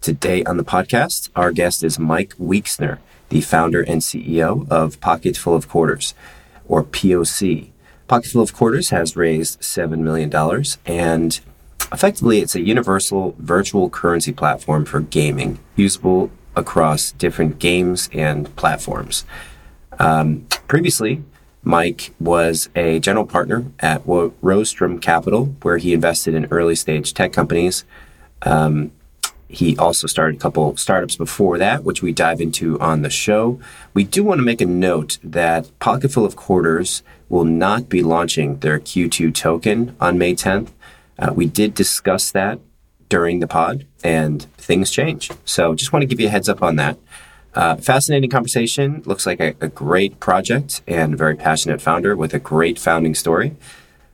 Today on the podcast, our guest is Mike Weiksner, the founder and CEO of Pocket Full of Quarters, or POC. Pocket Full of Quarters has raised $7 million, and effectively, it's a universal virtual currency platform for gaming, usable across different games and platforms. Um, previously, Mike was a general partner at Rostrum Capital, where he invested in early stage tech companies. Um, he also started a couple startups before that, which we dive into on the show. We do want to make a note that Pocketful of Quarters will not be launching their Q2 token on May 10th. Uh, we did discuss that during the pod, and things change. So just want to give you a heads up on that. Uh, fascinating conversation. Looks like a, a great project and a very passionate founder with a great founding story.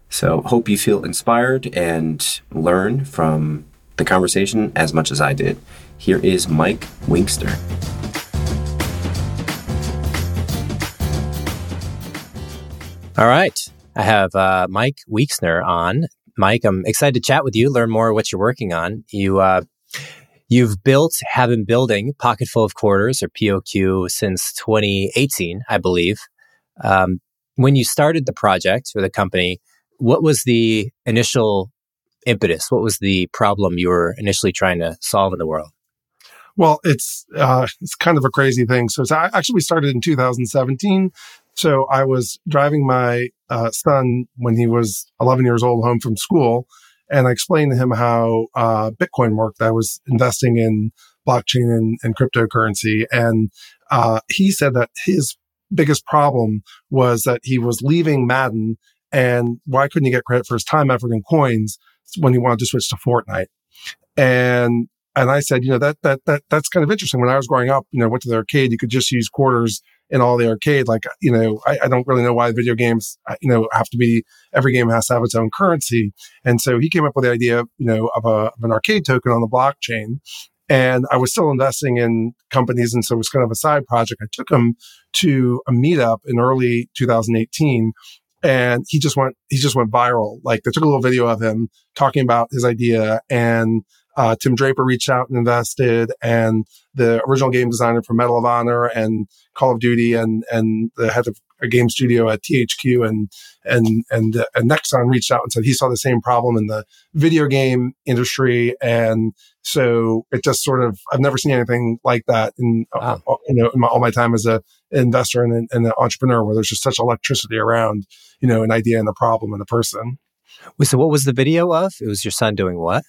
So hope you feel inspired and learn from the conversation as much as I did. Here is Mike Weiksner. All right. I have uh, Mike Weiksner on. Mike, I'm excited to chat with you, learn more what you're working on. You, uh, you've built, have been building Pocketful of Quarters or POQ since 2018, I believe. Um, when you started the project or the company, what was the initial impetus? What was the problem you were initially trying to solve in the world? Well, it's uh, it's kind of a crazy thing. So, I actually we started in 2017. So I was driving my uh, son when he was 11 years old home from school, and I explained to him how uh, Bitcoin worked. I was investing in blockchain and, and cryptocurrency, and uh, he said that his biggest problem was that he was leaving Madden, and why couldn't he get credit for his time, effort, and coins? When he wanted to switch to Fortnite. And and I said, you know, that that that that's kind of interesting. When I was growing up, you know, went to the arcade, you could just use quarters in all the arcade. Like, you know, I, I don't really know why video games, uh, you know, have to be every game has to have its own currency. And so he came up with the idea, you know, of, a, of an arcade token on the blockchain. And I was still investing in companies. And so it was kind of a side project. I took him to a meetup in early 2018 and he just went he just went viral. Like they took a little video of him talking about his idea, and uh, Tim Draper reached out and invested, and the original game designer for Medal of Honor and Call of Duty, and and the head of a game studio at THQ and and and, uh, and Nexon reached out and said he saw the same problem in the video game industry, and so it just sort of I've never seen anything like that in wow. uh, you know in my, all my time as a investor and, and an entrepreneur where there's just such electricity around you know an idea and a problem and a person. Wait, so what was the video of? It was your son doing what?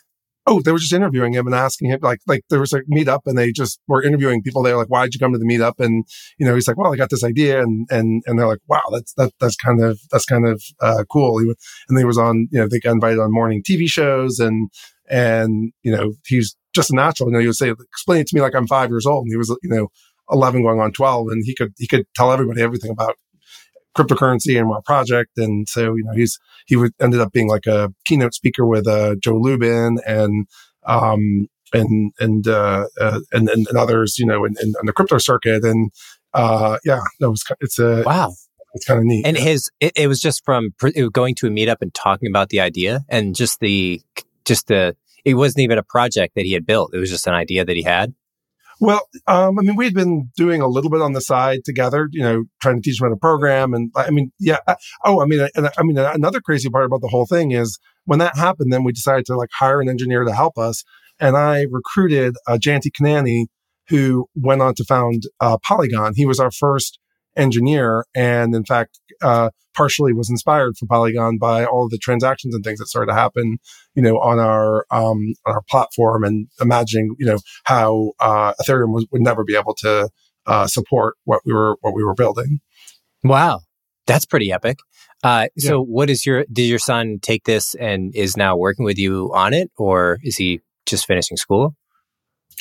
oh, they were just interviewing him and asking him like, like there was a meetup and they just were interviewing people there. Like, why'd you come to the meetup? And, you know, he's like, well, I got this idea. And, and, and they're like, wow, that's, that, that's kind of, that's kind of, uh, cool. He, and they was on, you know, they got invited on morning TV shows and, and, you know, he's just a natural. You know, he would say, explain it to me like I'm five years old. And he was, you know, 11 going on 12 and he could, he could tell everybody everything about cryptocurrency and my project. And so, you know, he's, he would ended up being like a keynote speaker with, uh, Joe Lubin and, um, and, and, uh, uh and, and, others, you know, in, in, in, the crypto circuit. And, uh, yeah, no, it's, it's a, wow. It's kind of neat. And his, it, it was just from going to a meetup and talking about the idea and just the, just the, it wasn't even a project that he had built. It was just an idea that he had. Well, um, I mean, we'd been doing a little bit on the side together, you know, trying to teach them how to program. And I mean, yeah. Oh, I mean, I mean, another crazy part about the whole thing is when that happened, then we decided to like hire an engineer to help us. and I recruited uh, Jaynti Kanani, who went on to found uh, Polygon. He was our first engineer, and in fact, uh, partially was inspired for Polygon by all of the transactions and things that started to happen, you know, on our um, on our platform, and imagining, you know, how uh, Ethereum was, would never be able to uh, support what we were what we were building. Wow, that's pretty epic. Uh, yeah. So, what is your did your son take this and is now working with you on it, or is he just finishing school?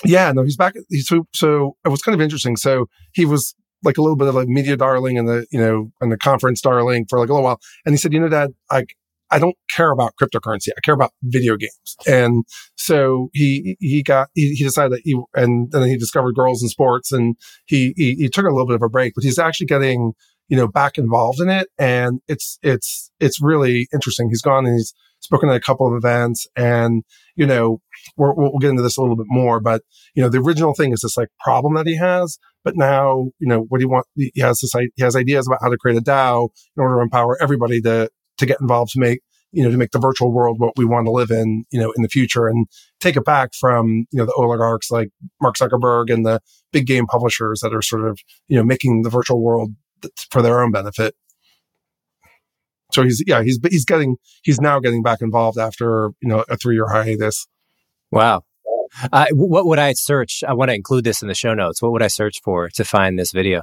Yeah, no, he's back. So, so it was kind of interesting. So he was like a little bit of like media darling and the, you know, and the conference darling for like a little while. And he said, you know, dad, like, I don't care about cryptocurrency. I care about video games. And so he, he got, he, he decided that he, and then he discovered girls in sports and he, he, he took a little bit of a break, but he's actually getting, you know, back involved in it. And it's, it's, it's really interesting. He's gone and he's spoken at a couple of events and, you know, we will get into this a little bit more, but, you know, the original thing is this like problem that he has. But now, you know, what do you want? He has this, he has ideas about how to create a DAO in order to empower everybody to, to get involved to make, you know, to make the virtual world what we want to live in, you know, in the future and take it back from, you know, the oligarchs like Mark Zuckerberg and the big game publishers that are sort of, you know, making the virtual world for their own benefit. So he's, yeah, he's, he's getting, he's now getting back involved after, you know, a three year hiatus. Wow. Uh, what would I search? I want to include this in the show notes. What would I search for to find this video?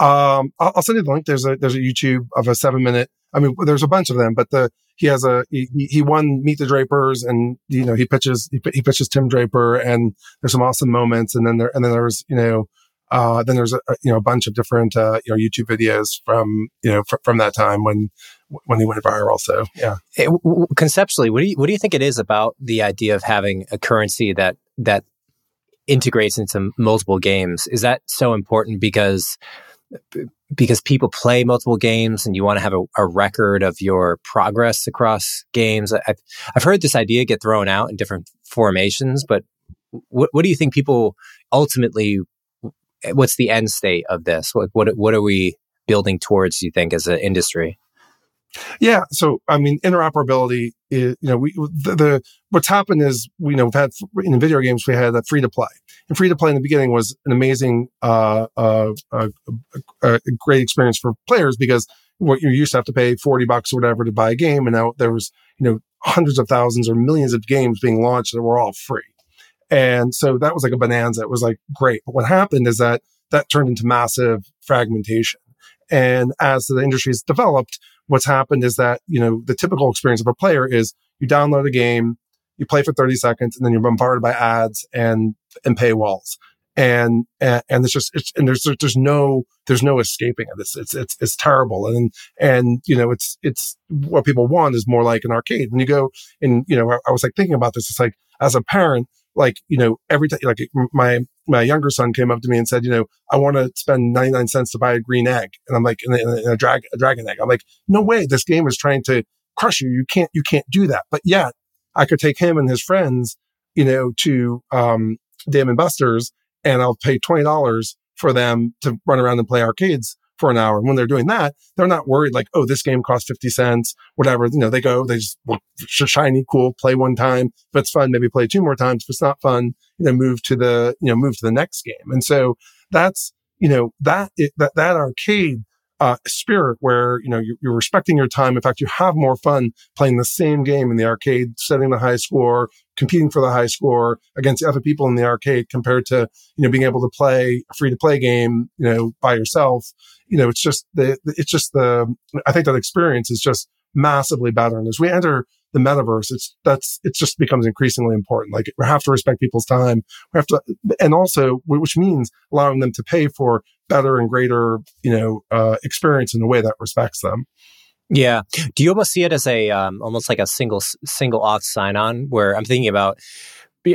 Um, I'll, I'll, send you the link. There's a there's a YouTube of a seven minute. I mean, there's a bunch of them, but the he has a he, he won Meet the Drapers, and you know he pitches he, he pitches Tim Draper, and there's some awesome moments, and then there and then there was you know uh, then there's a, you know a bunch of different uh, you know YouTube videos from you know fr- from that time when when he went viral. So yeah. It, w- conceptually, what do you what do you think it is about the idea of having a currency that that integrates into multiple games? Is that so important because because people play multiple games and you want to have a, a record of your progress across games? I've, I've heard this idea get thrown out in different formations, but what, what do you think people ultimately? What's the end state of this? What what what are we building towards? You think as an industry? Yeah. So, I mean, interoperability is, you know, we, the, the, what's happened is, we, you know, we've had in video games, we had a free to play and free to play in the beginning was an amazing, uh, uh, uh, a great experience for players because what you used to have to pay 40 bucks or whatever to buy a game. And now there was, you know, hundreds of thousands or millions of games being launched that were all free. And so that was like a bonanza. It was like great. But what happened is that that turned into massive fragmentation. And as the industry's developed, what's happened is that, you know, the typical experience of a player is you download a game, you play for 30 seconds, and then you're bombarded by ads and, and paywalls. And, and, and it's just, it's, and there's, there's no, there's no escaping it. It's, it's, it's, it's terrible. And, and, you know, it's, it's what people want is more like an arcade. When you go and, you know, I, I was like thinking about this. It's like, as a parent, like, you know, every time, like my, my younger son came up to me and said, you know, I want to spend 99 cents to buy a green egg. And I'm like, in a, a, drag, a dragon egg. I'm like, no way. This game is trying to crush you. You can't, you can't do that. But yet I could take him and his friends, you know, to, um, and Buster's and I'll pay $20 for them to run around and play arcades for an hour. And when they're doing that, they're not worried like, oh, this game costs 50 cents, whatever. You know, they go, they just look shiny, cool, play one time. If it's fun, maybe play two more times. If it's not fun, you know, move to the, you know, move to the next game. And so that's, you know, that, that, that arcade uh, spirit where you know you're, you're, respecting your time. In fact, you have more fun playing the same game in the arcade, setting the high score, competing for the high score against other people in the arcade, compared to you know being able to play a free to play game, you know, by yourself. You know, it's just the it's just the I think that experience is just massively better. And as we enter the metaverse, it's that's it just becomes increasingly important. Like we have to respect people's time. We have to, and also which means allowing them to pay for better and greater, you know, uh, experience in a way that respects them. Yeah. Do you almost see it as a um, almost like a single single auth sign on? Where I'm thinking about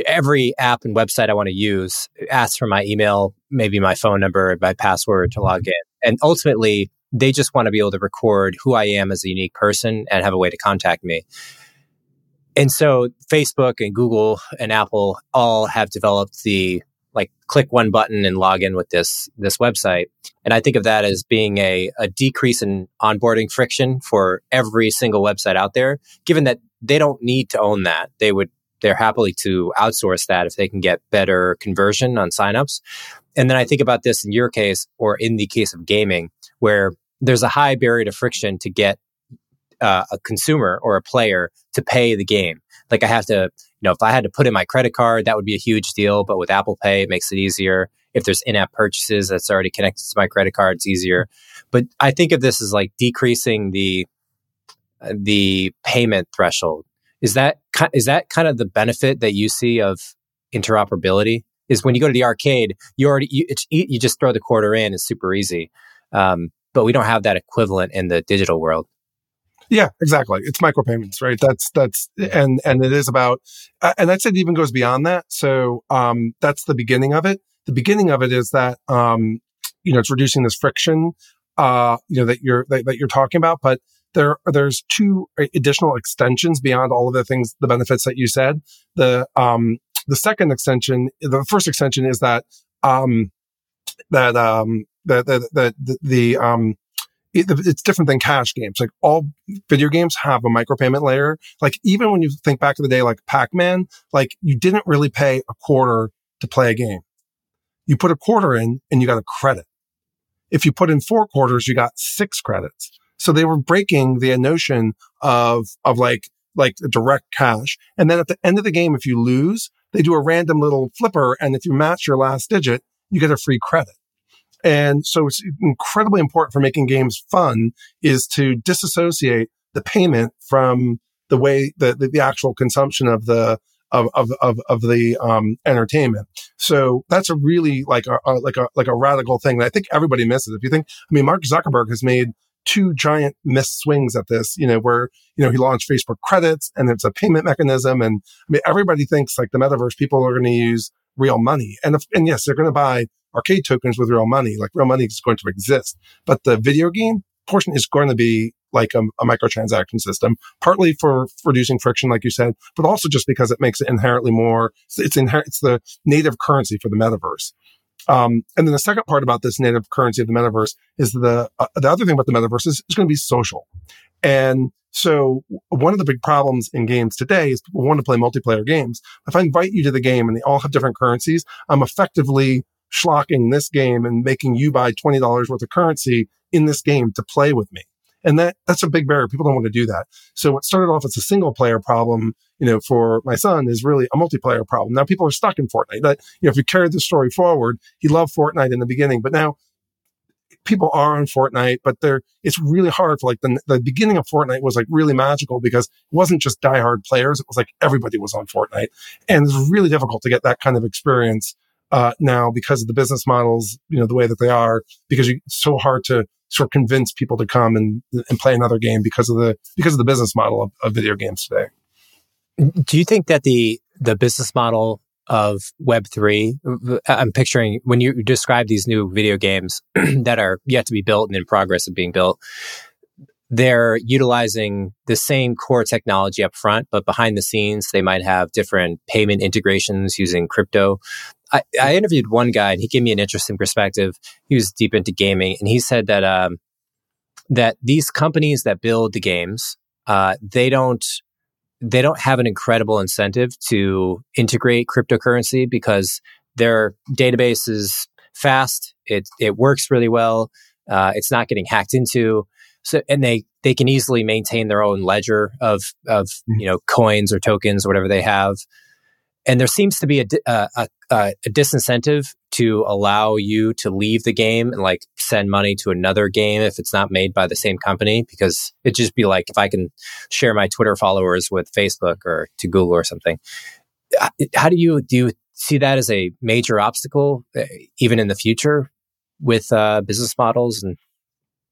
every app and website I want to use asks for my email, maybe my phone number, my password to log in, and ultimately they just want to be able to record who I am as a unique person and have a way to contact me. And so Facebook and Google and Apple all have developed the like click one button and log in with this this website. And I think of that as being a, a decrease in onboarding friction for every single website out there, given that they don't need to own that. They would they're happily to outsource that if they can get better conversion on signups. And then I think about this in your case, or in the case of gaming, where there's a high barrier to friction to get uh, a consumer or a player to pay the game. Like I have to, you know, if I had to put in my credit card, that would be a huge deal. But with Apple Pay, it makes it easier. If there's in-app purchases that's already connected to my credit card, it's easier. But I think of this as like decreasing the the payment threshold. Is that is that kind of the benefit that you see of interoperability? Is when you go to the arcade, you already you, you just throw the quarter in; it's super easy. Um, but we don't have that equivalent in the digital world. Yeah, exactly. It's micropayments, right? That's that's and and it is about, and say it even goes beyond that. So um, that's the beginning of it. The beginning of it is that um, you know it's reducing this friction, uh, you know that you're that, that you're talking about, but there there's two additional extensions beyond all of the things the benefits that you said the um the second extension the first extension is that um that um the the the, the, the um it's different than cash games. Like all video games have a micropayment layer. Like even when you think back to the day, like Pac-Man, like you didn't really pay a quarter to play a game. You put a quarter in and you got a credit. If you put in four quarters, you got six credits. So they were breaking the notion of, of like, like direct cash. And then at the end of the game, if you lose, they do a random little flipper. And if you match your last digit, you get a free credit. And so it's incredibly important for making games fun is to disassociate the payment from the way the, the, the actual consumption of the, of, of, of, of the, um, entertainment. So that's a really like a, a, like a, like a radical thing that I think everybody misses. If you think, I mean, Mark Zuckerberg has made two giant missed swings at this, you know, where, you know, he launched Facebook credits and it's a payment mechanism. And I mean, everybody thinks like the metaverse, people are going to use real money. And if, and yes, they're going to buy arcade tokens with real money. Like real money is going to exist, but the video game portion is going to be like a, a microtransaction system, partly for, reducing friction, like you said, but also just because it makes it inherently more, it's inherent, it's the native currency for the metaverse. Um, and then the second part about this native currency of the metaverse is the uh, the other thing about the metaverse is it's going to be social. And so one of the big problems in games today is people want to play multiplayer games. If I invite you to the game and they all have different currencies, I'm effectively schlocking this game and making you buy $20 worth of currency in this game to play with me. And that, that's a big barrier. People don't want to do that. So what started off as a single player problem, you know, for my son is really a multiplayer problem. Now people are stuck in Fortnite. That, you know, if you carry the story forward, he loved Fortnite in the beginning, but now people are on Fortnite, but they're, it's really hard for like the, the beginning of Fortnite was like really magical because it wasn't just diehard players. It was like everybody was on Fortnite and it's really difficult to get that kind of experience uh, now because of the business models, you know, the way that they are, because you, it's so hard to sort of convince people to come and, and play another game because of the, because of the business model of, of video games today. Do you think that the, the business model of Web3, I'm picturing when you describe these new video games that are yet to be built and in progress of being built, they're utilizing the same core technology up front, but behind the scenes, they might have different payment integrations using crypto. I, I, interviewed one guy and he gave me an interesting perspective. He was deep into gaming and he said that, um, that these companies that build the games, uh, they don't, they don't have an incredible incentive to integrate cryptocurrency because their database is fast. It, it works really well. Uh, it's not getting hacked into. So, and they, they can easily maintain their own ledger of, of, mm-hmm. you know, coins or tokens or whatever they have and there seems to be a, a, a, a, disincentive to allow you to leave the game and like send money to another game if it's not made by the same company because it'd just be like if i can share my twitter followers with facebook or to google or something. How do you do you see that as a major obstacle uh, even in the future with uh, business models and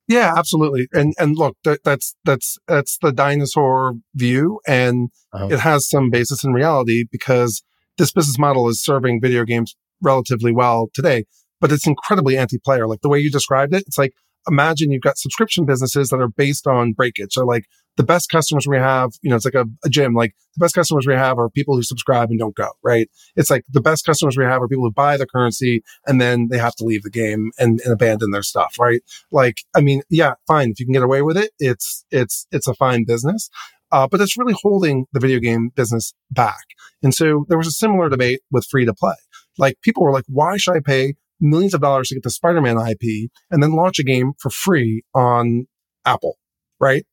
yeah, absolutely. And and look, that, that's that's that's the dinosaur view, and uh-huh. it has some basis in reality because this business model is serving video games relatively well today, but it's incredibly anti-player. Like the way you described it, it's like imagine you've got subscription businesses that are based on breakage. So like the best customers we have, you know, it's like a, a, gym. Like the best customers we have are people who subscribe and don't go, right? It's like the best customers we have are people who buy the currency and then they have to leave the game and, and abandon their stuff, right? Like, I mean, yeah, fine. If you can get away with it, it's, it's, it's a fine business. uh, but it's really holding the video game business back. And so there was a similar debate with free to play. Like people were like, why should I pay millions of dollars to get the Spider-Man IP and then launch a game for free on Apple? Right?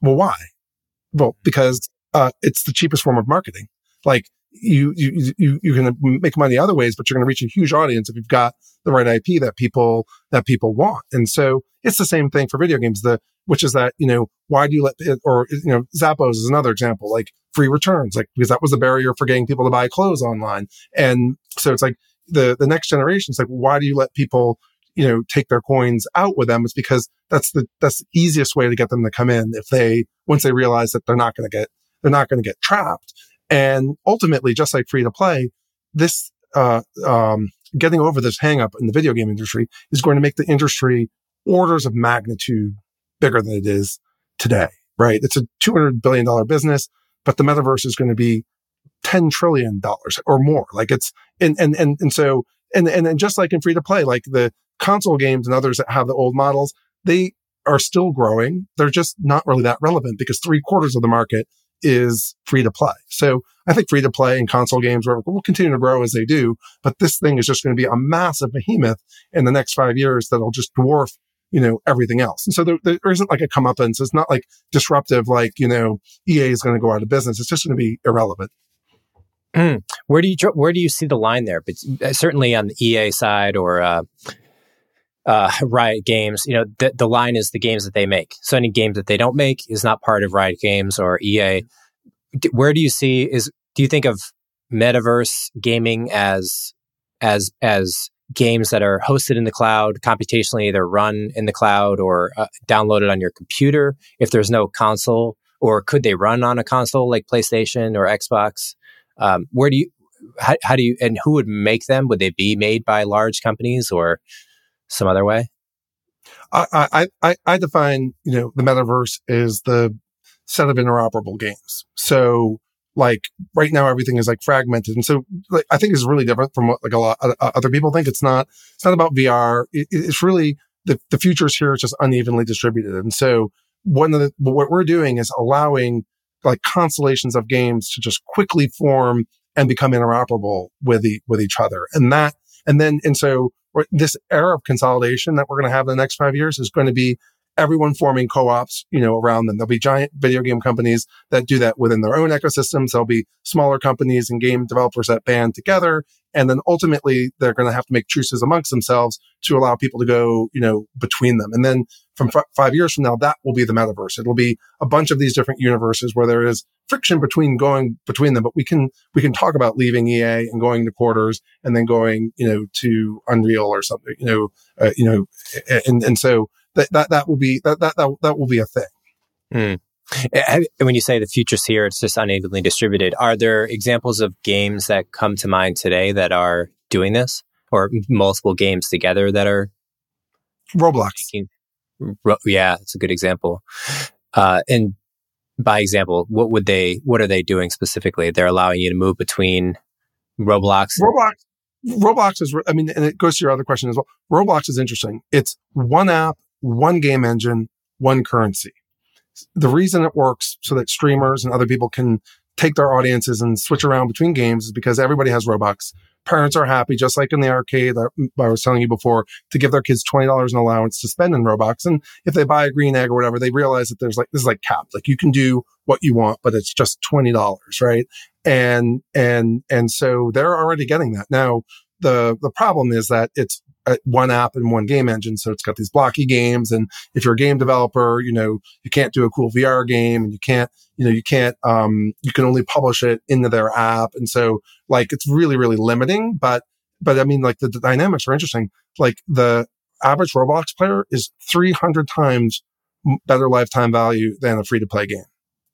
Well, why? Well, because uh, it's the cheapest form of marketing. Like you, you, you, going to make money other ways, but you're going to reach a huge audience if you've got the right IP that people, that people want. And so it's the same thing for video games. The, which is that, you know, why do you let, or, you know, Zappos is another example, like free returns, like, because that was the barrier for getting people to buy clothes online. And so it's like the, the next generation is like, why do you let people, you know, take their coins out with them? It's because that's the, that's the easiest way to get them to come in if they, once they realize that they're not going to get, they're not going to get trapped. And ultimately, just like free to play, this, uh, um, getting over this hangup in the video game industry is going to make the industry orders of magnitude bigger than it is today, right? It's a $200 billion business, but the metaverse is going to be $10 trillion or more. Like it's, and, and, and, and so, and, and, and just like in free to play, like the console games and others that have the old models, they are still growing. They're just not really that relevant because three quarters of the market is free to play. So I think free to play and console games will continue to grow as they do, but this thing is just going to be a massive behemoth in the next five years that'll just dwarf, you know, everything else. And so there, there isn't like a comeuppance. It's not like disruptive, like, you know, EA is going to go out of business. It's just going to be irrelevant. Mm. Where do you where do you see the line there? But uh, certainly on the EA side or uh, uh, Riot Games, you know, the, the line is the games that they make. So any games that they don't make is not part of Riot Games or EA. Where do you see is do you think of metaverse gaming as as as games that are hosted in the cloud, computationally either run in the cloud or uh, downloaded on your computer if there's no console, or could they run on a console like PlayStation or Xbox? Um, where do you how, how do you and who would make them? Would they be made by large companies or some other way? I, I, I define, you know, the metaverse is the set of interoperable games. So like right now, everything is like fragmented. And so like, I think it's really different from what like a lot of other people think. It's not, it's not about VR. It, it's really the, the future is here. It's just unevenly distributed. And so one of the, what we're doing is allowing like constellations of games to just quickly form and become interoperable with the, with each other. And that, and then, and so this era of consolidation that we're going to have in the next five years is going to be everyone forming co-ops, you know, around them. There'll be giant video game companies that do that within their own ecosystems. There'll be smaller companies and game developers that band together. And then ultimately they're going to have to make truces amongst themselves to allow people to go, you know, between them. And then from f- five years from now, that will be the metaverse. It'll be a bunch of these different universes where there is friction between going between them, but we can, we can talk about leaving EA and going to quarters and then going, you know, to Unreal or something, you know, uh, you know, and, and so that, that, that will be, that, that, that, that will be a thing. Mm. When you say the future's here, it's just unevenly distributed. Are there examples of games that come to mind today that are doing this, or multiple games together that are Roblox? Making, yeah, it's a good example. Uh, and by example, what would they? What are they doing specifically? They're allowing you to move between Roblox. Roblox. Roblox is. I mean, and it goes to your other question as well. Roblox is interesting. It's one app, one game engine, one currency the reason it works so that streamers and other people can take their audiences and switch around between games is because everybody has Robux. Parents are happy, just like in the arcade that I was telling you before, to give their kids $20 in allowance to spend in Robux. And if they buy a green egg or whatever, they realize that there's like, this is like capped. Like you can do what you want, but it's just $20, right? And, and, and so they're already getting that. Now, the, the problem is that it's one app and one game engine. So it's got these blocky games. And if you're a game developer, you know, you can't do a cool VR game and you can't, you know, you can't, um, you can only publish it into their app. And so like it's really, really limiting. But, but I mean, like the, the dynamics are interesting. Like the average Roblox player is 300 times better lifetime value than a free to play game,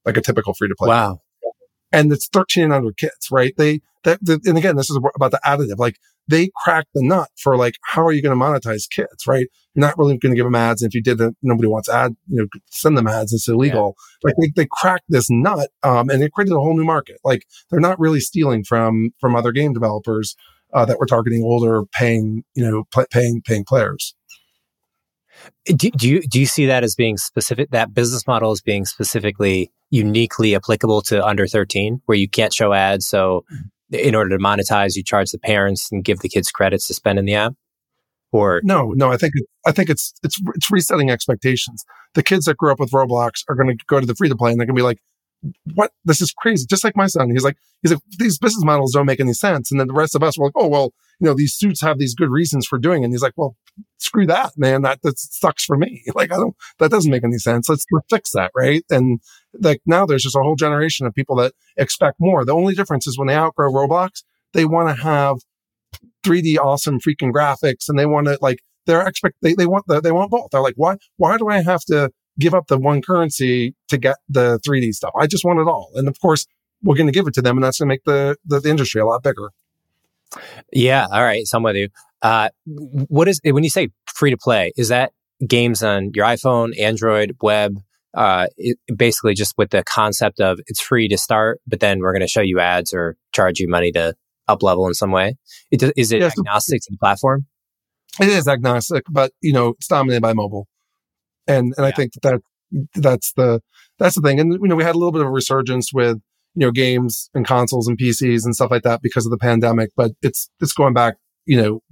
like a typical free to play. Wow. Game. And it's 1300 kids, right? They, that, and again, this is about the additive. Like they cracked the nut for like, how are you going to monetize kids, right? You're not really going to give them ads. And if you did that, nobody wants ad, you know, send them ads. It's illegal. Yeah. Like they, they cracked this nut, um, and it created a whole new market. Like they're not really stealing from, from other game developers, uh, that were targeting older paying, you know, pl- paying, paying players. Do, do you do you see that as being specific? That business model as being specifically uniquely applicable to under thirteen, where you can't show ads. So, in order to monetize, you charge the parents and give the kids credits to spend in the app. Or no, no, I think I think it's it's it's resetting expectations. The kids that grew up with Roblox are going to go to the free to play and they're going to be like, what? This is crazy. Just like my son. He's like, he's like, these business models don't make any sense. And then the rest of us were like, oh, well, you know, these suits have these good reasons for doing it. And he's like, well, screw that, man. That, that sucks for me. Like, I don't, that doesn't make any sense. Let's fix that. Right. And like now there's just a whole generation of people that expect more. The only difference is when they outgrow Roblox, they want to have 3D awesome freaking graphics and they want to like, they're expect, they, they want the, they want both. They're like, why, why do I have to give up the one currency to get the 3D stuff. I just want it all. And of course, we're going to give it to them and that's going to make the, the, the, industry a lot bigger. Yeah. All right. So I'm with you. Uh, what is, when you say free to play, is that games on your iPhone, Android, web? Uh, it, basically just with the concept of it's free to start, but then we're going to show you ads or charge you money to up level in some way. It, is it yeah, agnostic so, to the platform? It is agnostic, but you know, it's dominated by mobile. And, and yeah. I think that, that that's the, that's the thing. And, you know, we had a little bit of a resurgence with, you know, games and consoles and PCs and stuff like that because of the pandemic, but it's, it's going back, you know,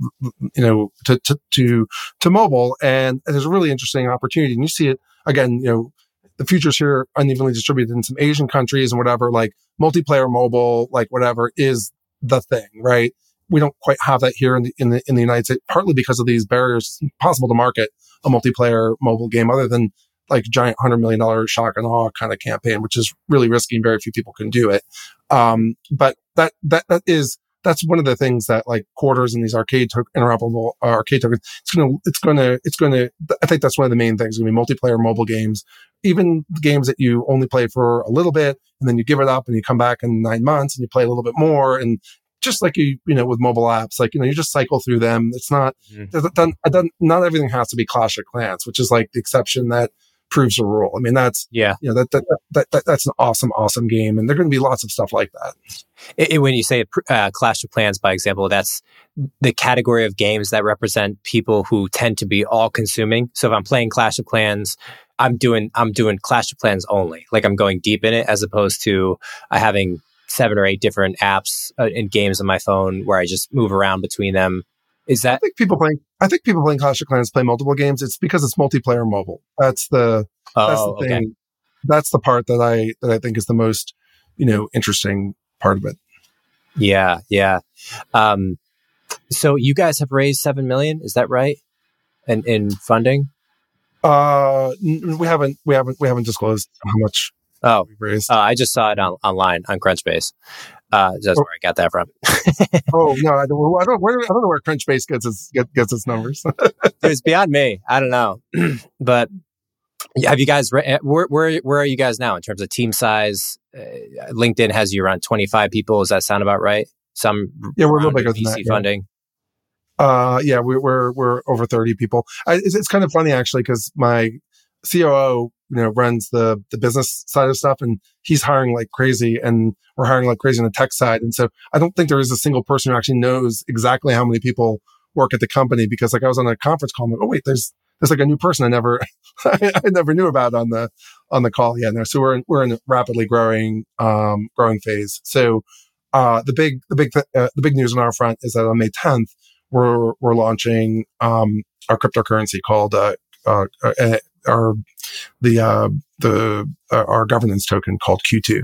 you know, to, to, to, to mobile. And there's a really interesting opportunity. And you see it again, you know, the futures here unevenly distributed in some Asian countries and whatever, like multiplayer mobile, like whatever is the thing, right? We don't quite have that here in the, in the, in the United States, partly because of these barriers possible to market a multiplayer mobile game other than like giant hundred million dollar shock and awe kind of campaign, which is really risky and very few people can do it. Um, but that, that, that is, that's one of the things that like quarters and these arcade to- interoperable uh, arcade tokens, it's to, it's to, it's to, I think that's one of the main things. Going to be multiplayer mobile games, even games that you only play for a little bit and then you give it up and you come back in nine months and you play a little bit more and just like you, you know, with mobile apps, like, you know, you just cycle through them. It's not, mm-hmm. not everything has to be Clash of Clans, which is like the exception that proves the rule. I mean, that's, yeah, you know, that, that, that, that that's an awesome, awesome game. And there are going to be lots of stuff like that. It, when you say uh, Clash of Clans, by example, that's the category of games that represent people who tend to be all consuming. So if I'm playing Clash of Clans, I'm doing, I'm doing Clash of Clans only. Like I'm going deep in it as opposed to uh, having seven or eight different apps uh, and games on my phone where I just move around between them. Is that? I think people playing. I think people playing Clash of Clans play multiple games. It's because it's multiplayer mobile. That's the. Oh, that's the thing. Okay. That's the part that I that I think is the most, you know, interesting part of it. Yeah, yeah. Um, so you guys have raised seven million, is that right? And in, in funding? Uh, we haven't we haven't we haven't disclosed how much Oh, uh, I just saw it on, online on Crunchbase. Uh, that's oh. where I got that from. oh no, I don't, I don't, where, I don't know where Crunchbase gets its gets its numbers. it's beyond me. I don't know, but have you guys eh, where, where where are you guys now in terms of team size? Uh, LinkedIn has you around twenty five people. Does that sound about right? Some yeah, we're a little bigger than that. Funding. Yeah. Uh, yeah, we, we're we're over thirty people. I, it's, it's kind of funny actually because my COO you know, runs the, the business side of stuff and he's hiring like crazy and we're hiring like crazy on the tech side. And so I don't think there is a single person who actually knows exactly how many people work at the company because like I was on a conference call, I'm like, oh wait, there's, there's like a new person I never, I never knew about on the, on the call. Yeah. No. So we're in, we're in a rapidly growing, um, growing phase. So, uh, the big, the big, th- uh, the big news on our front is that on May 10th, we're, we're launching, um, our cryptocurrency called, uh, uh, uh our the uh, the uh, our governance token called Q2.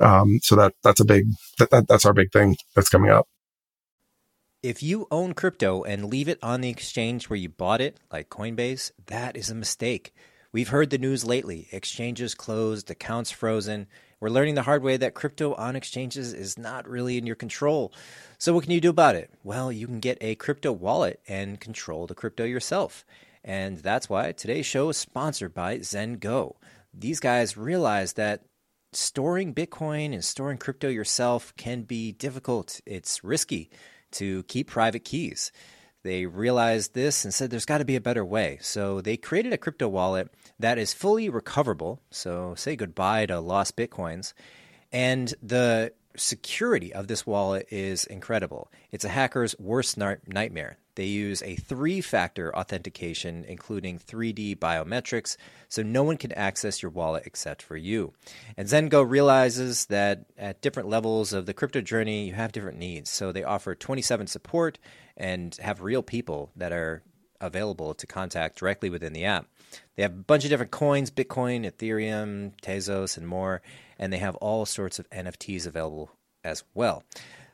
Um, so that that's a big that, that that's our big thing that's coming up. If you own crypto and leave it on the exchange where you bought it, like Coinbase, that is a mistake. We've heard the news lately exchanges closed, accounts frozen. We're learning the hard way that crypto on exchanges is not really in your control. So, what can you do about it? Well, you can get a crypto wallet and control the crypto yourself. And that's why today's show is sponsored by ZenGo. These guys realize that storing Bitcoin and storing crypto yourself can be difficult. It's risky to keep private keys. They realized this and said there's got to be a better way. So they created a crypto wallet that is fully recoverable. So say goodbye to lost Bitcoins. And the security of this wallet is incredible. It's a hacker's worst nightmare. They use a three factor authentication, including 3D biometrics, so no one can access your wallet except for you. And Zengo realizes that at different levels of the crypto journey, you have different needs. So they offer 27 support and have real people that are available to contact directly within the app. They have a bunch of different coins Bitcoin, Ethereum, Tezos, and more. And they have all sorts of NFTs available as well.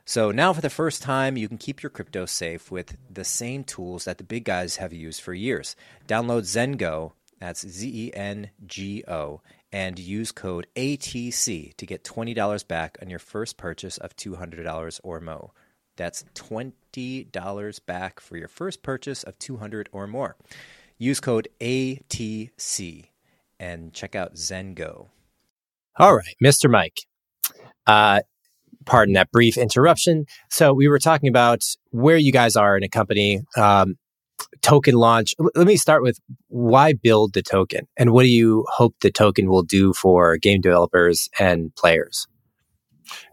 So now, for the first time, you can keep your crypto safe with the same tools that the big guys have used for years. Download Zengo, that's Z E N G O, and use code ATC to get $20 back on your first purchase of $200 or more. That's $20 back for your first purchase of 200 or more. Use code ATC and check out Zengo. All right, Mr. Mike. Uh, pardon that brief interruption. So we were talking about where you guys are in a company, um, token launch. L- let me start with why build the token, and what do you hope the token will do for game developers and players?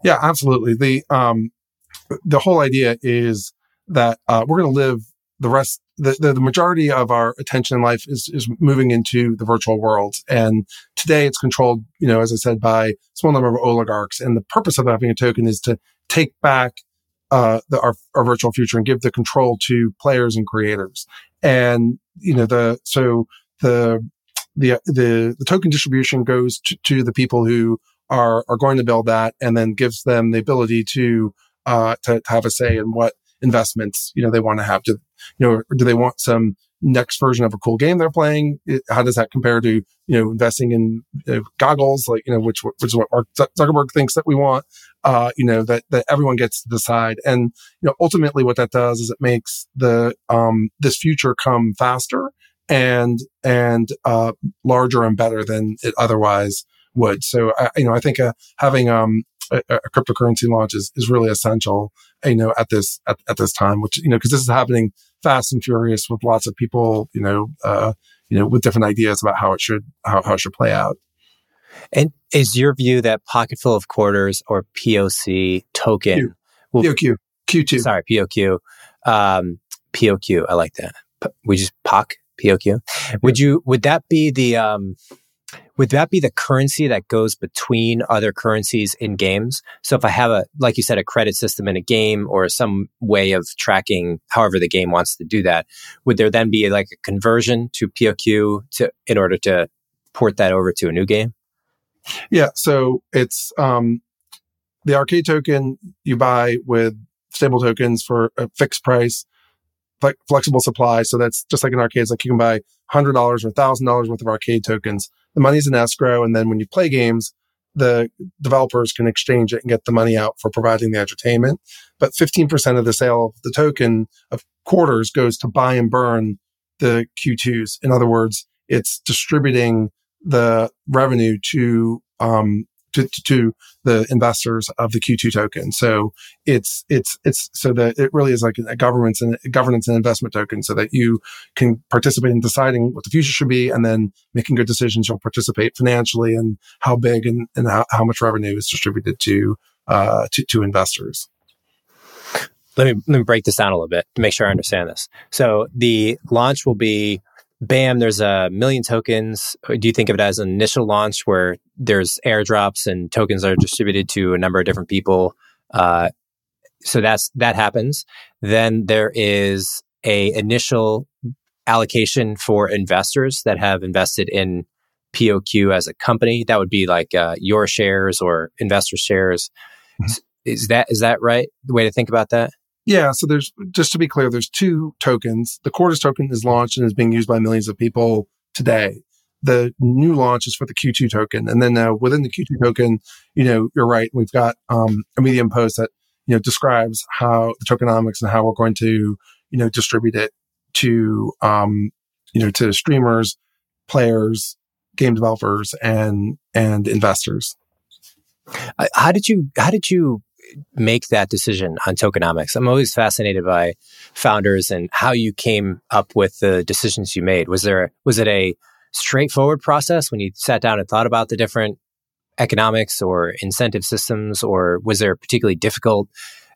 Yeah, absolutely. The um, the whole idea is that uh, we're going to live the rest the, the, majority of our attention in life is, is moving into the virtual world. And today it's controlled, you know, as I said, by a small number of oligarchs. And the purpose of having a token is to take back uh, the, our, our virtual future and give the control to players and creators. And, you know, the, so the, the, the, the token distribution goes to, to the people who are, are going to build that and then gives them the ability to, uh, to, to have a say in what investments, you know, they want to have to, you know, do they want some next version of a cool game they're playing? How does that compare to, you know, investing in you know, goggles, like, you know, which, which is what Mark Zuckerberg thinks that we want, uh, you know, that, that everyone gets to decide. And, you know, ultimately what that does is it makes the, um, this future come faster and, and, uh, larger and better than it otherwise would. So, I, you know, I think, uh, having, um, a, a, cryptocurrency launch is, is really essential, you know, at this, at, at this time, which, you know, cause this is happening fast and furious with lots of people, you know, uh, you know, with different ideas about how it should, how, how it should play out. And is your view that Pocketful of Quarters or POC token Q. will, POQ, Q2. Sorry, POQ. Um, POQ. I like that. We just POC, POQ. Would you, would that be the, um, would that be the currency that goes between other currencies in games? So if I have a, like you said, a credit system in a game or some way of tracking however the game wants to do that, would there then be like a conversion to POQ to, in order to port that over to a new game? Yeah. So it's, um, the arcade token you buy with stable tokens for a fixed price, flexible supply. So that's just like an arcade. It's like you can buy $100 or $1,000 worth of arcade tokens the money's in escrow. And then when you play games, the developers can exchange it and get the money out for providing the entertainment. But 15% of the sale of the token of quarters goes to buy and burn the Q2s. In other words, it's distributing the revenue to um, to, to the investors of the Q2 token. So it's, it's, it's so that it really is like a governance and governance and investment token so that you can participate in deciding what the future should be and then making good decisions. You'll participate financially and how big and, and how, how much revenue is distributed to, uh, to, to investors. Let me, let me break this down a little bit to make sure I understand this. So the launch will be bam, there's a million tokens. Do you think of it as an initial launch where there's airdrops and tokens are distributed to a number of different people? Uh, so that's that happens. Then there is a initial allocation for investors that have invested in POQ as a company. That would be like uh, your shares or investor shares. Mm-hmm. Is that is that right? The way to think about that? Yeah. So there's, just to be clear, there's two tokens. The Quarters token is launched and is being used by millions of people today. The new launch is for the Q2 token. And then uh, within the Q2 token, you know, you're right. We've got um, a Medium post that, you know, describes how the tokenomics and how we're going to, you know, distribute it to, um, you know, to streamers, players, game developers and, and investors. How did you, how did you make that decision on tokenomics? I'm always fascinated by founders and how you came up with the decisions you made. Was there was it a straightforward process when you sat down and thought about the different economics or incentive systems, or was there particularly difficult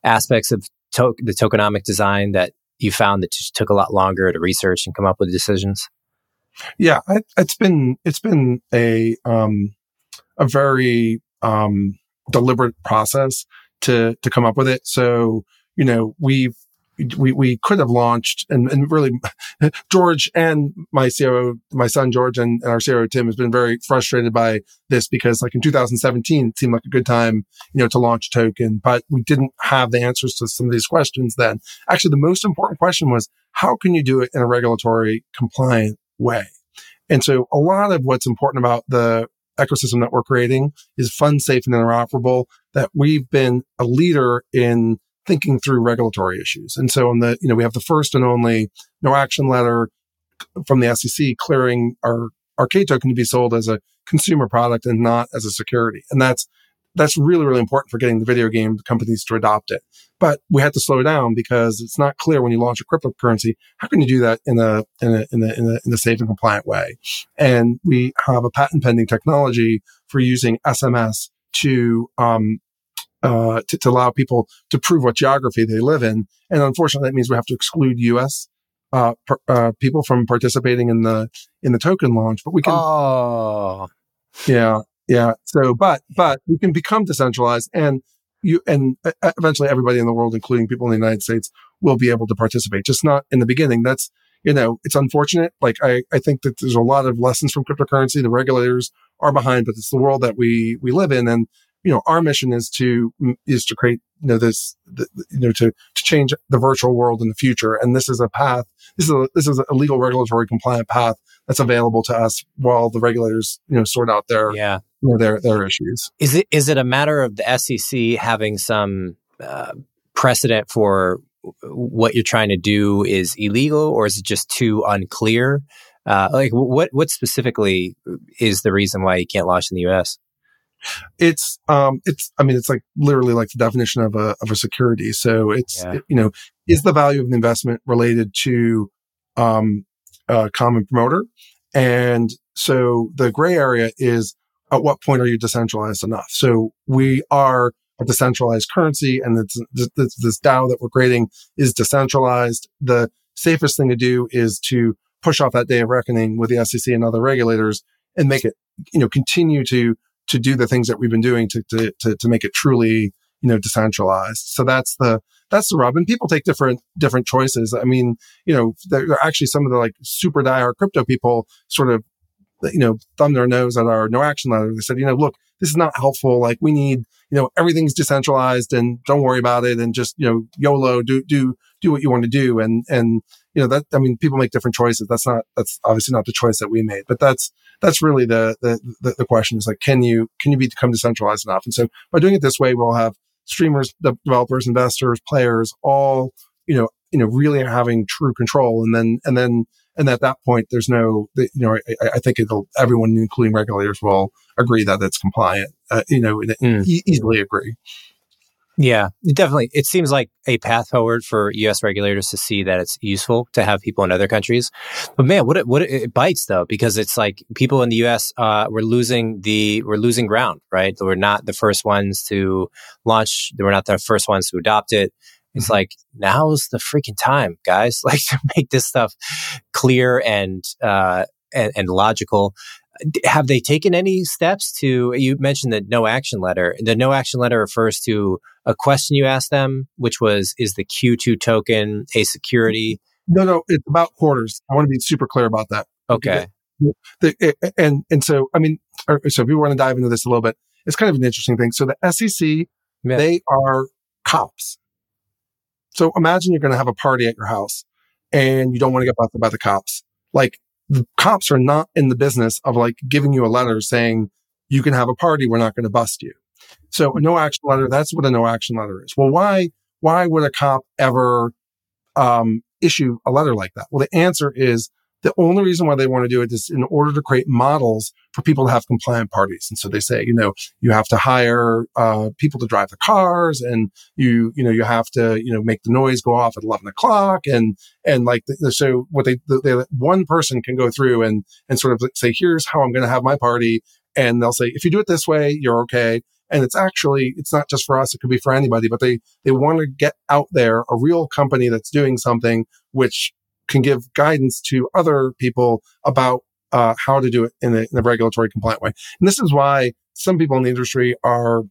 aspects of to- the tokenomic design that you found that just took a lot longer to research and come up with decisions? Yeah, I, it's been it's been a um, a very um, deliberate process to to come up with it. So you know we've we, we could have launched and, and really George and my COO, my son George and, and our COO Tim has been very frustrated by this because like in 2017, it seemed like a good time, you know, to launch a token, but we didn't have the answers to some of these questions then. Actually, the most important question was how can you do it in a regulatory compliant way? And so a lot of what's important about the ecosystem that we're creating is fun, safe and interoperable that we've been a leader in thinking through regulatory issues. And so on the, you know, we have the first and only no action letter from the SEC clearing our arcade token to be sold as a consumer product and not as a security. And that's, that's really, really important for getting the video game companies to adopt it. But we had to slow down because it's not clear when you launch a cryptocurrency, how can you do that in a, in a, in a, in a, in a safe and compliant way? And we have a patent pending technology for using SMS to, um, uh, to, to, allow people to prove what geography they live in. And unfortunately, that means we have to exclude U.S. Uh, per, uh, people from participating in the in the token launch. But we can. Oh. Yeah, yeah. So, but but we can become decentralized, and you and eventually everybody in the world, including people in the United States, will be able to participate. Just not in the beginning. That's you know, it's unfortunate. Like I, I think that there's a lot of lessons from cryptocurrency. The regulators are behind, but it's the world that we we live in, and you know, our mission is to, is to create, you know, this, the, you know, to, to change the virtual world in the future. And this is a path, this is a, this is a legal regulatory compliant path that's available to us while the regulators, you know, sort out their, yeah. you know, their, their issues. Is it, is it a matter of the SEC having some, uh, precedent for what you're trying to do is illegal or is it just too unclear? Uh, like what, what specifically is the reason why you can't launch in the US? It's um it's i mean it's like literally like the definition of a of a security so it's yeah. you know is the value of an investment related to um a common promoter and so the gray area is at what point are you decentralized enough so we are a decentralized currency and it's, this, this DAO that we're creating is decentralized. The safest thing to do is to push off that day of reckoning with the SEC and other regulators and make it, you know, continue to to do the things that we've been doing to, to, to, to make it truly, you know, decentralized. So that's the, that's the rub. And people take different, different choices. I mean, you know, there are actually some of the like super diehard crypto people sort of, you know, thumb their nose at our no action letter. They said, you know, look, this is not helpful. Like we need, you know, everything's decentralized and don't worry about it and just, you know, YOLO, do, do, do what you want to do. And, and, you know, that, I mean, people make different choices. That's not, that's obviously not the choice that we made, but that's, that's really the, the, the, question is like, can you, can you become decentralized enough? And so by doing it this way, we'll have streamers, developers, investors, players, all, you know, you know, really having true control. And then, and then, and at that point, there's no, you know, I, I think it'll, everyone, including regulators, will agree that it's compliant, uh, you know, mm. e- easily agree. Yeah, definitely. It seems like a path forward for U.S. regulators to see that it's useful to have people in other countries. But man, what it, what it, it bites though, because it's like people in the U.S. Uh, we're losing the we're losing ground, right? We're not the first ones to launch. We're not the first ones to adopt it. It's mm-hmm. like now's the freaking time, guys! Like to make this stuff clear and uh, and, and logical have they taken any steps to you mentioned the no action letter. The no action letter refers to a question you asked them which was is the q2 token a security? No no it's about quarters. I want to be super clear about that. Okay. And and so i mean so if we want to dive into this a little bit it's kind of an interesting thing. So the sec yeah. they are cops. So imagine you're going to have a party at your house and you don't want to get busted by the cops. Like the cops are not in the business of like giving you a letter saying you can have a party. We're not going to bust you. So a no action letter, that's what a no action letter is. Well, why, why would a cop ever, um, issue a letter like that? Well, the answer is the only reason why they want to do it is in order to create models for people to have compliant parties. And so they say, you know, you have to hire uh, people to drive the cars, and you, you know, you have to, you know, make the noise go off at eleven o'clock, and and like the, so what they, they one person can go through and and sort of say, here's how I'm going to have my party, and they'll say, if you do it this way, you're okay. And it's actually, it's not just for us. It could be for anybody, but they, they want to get out there a real company that's doing something which can give guidance to other people about uh, how to do it in a, in regulatory compliant way. And this is why some people in the industry are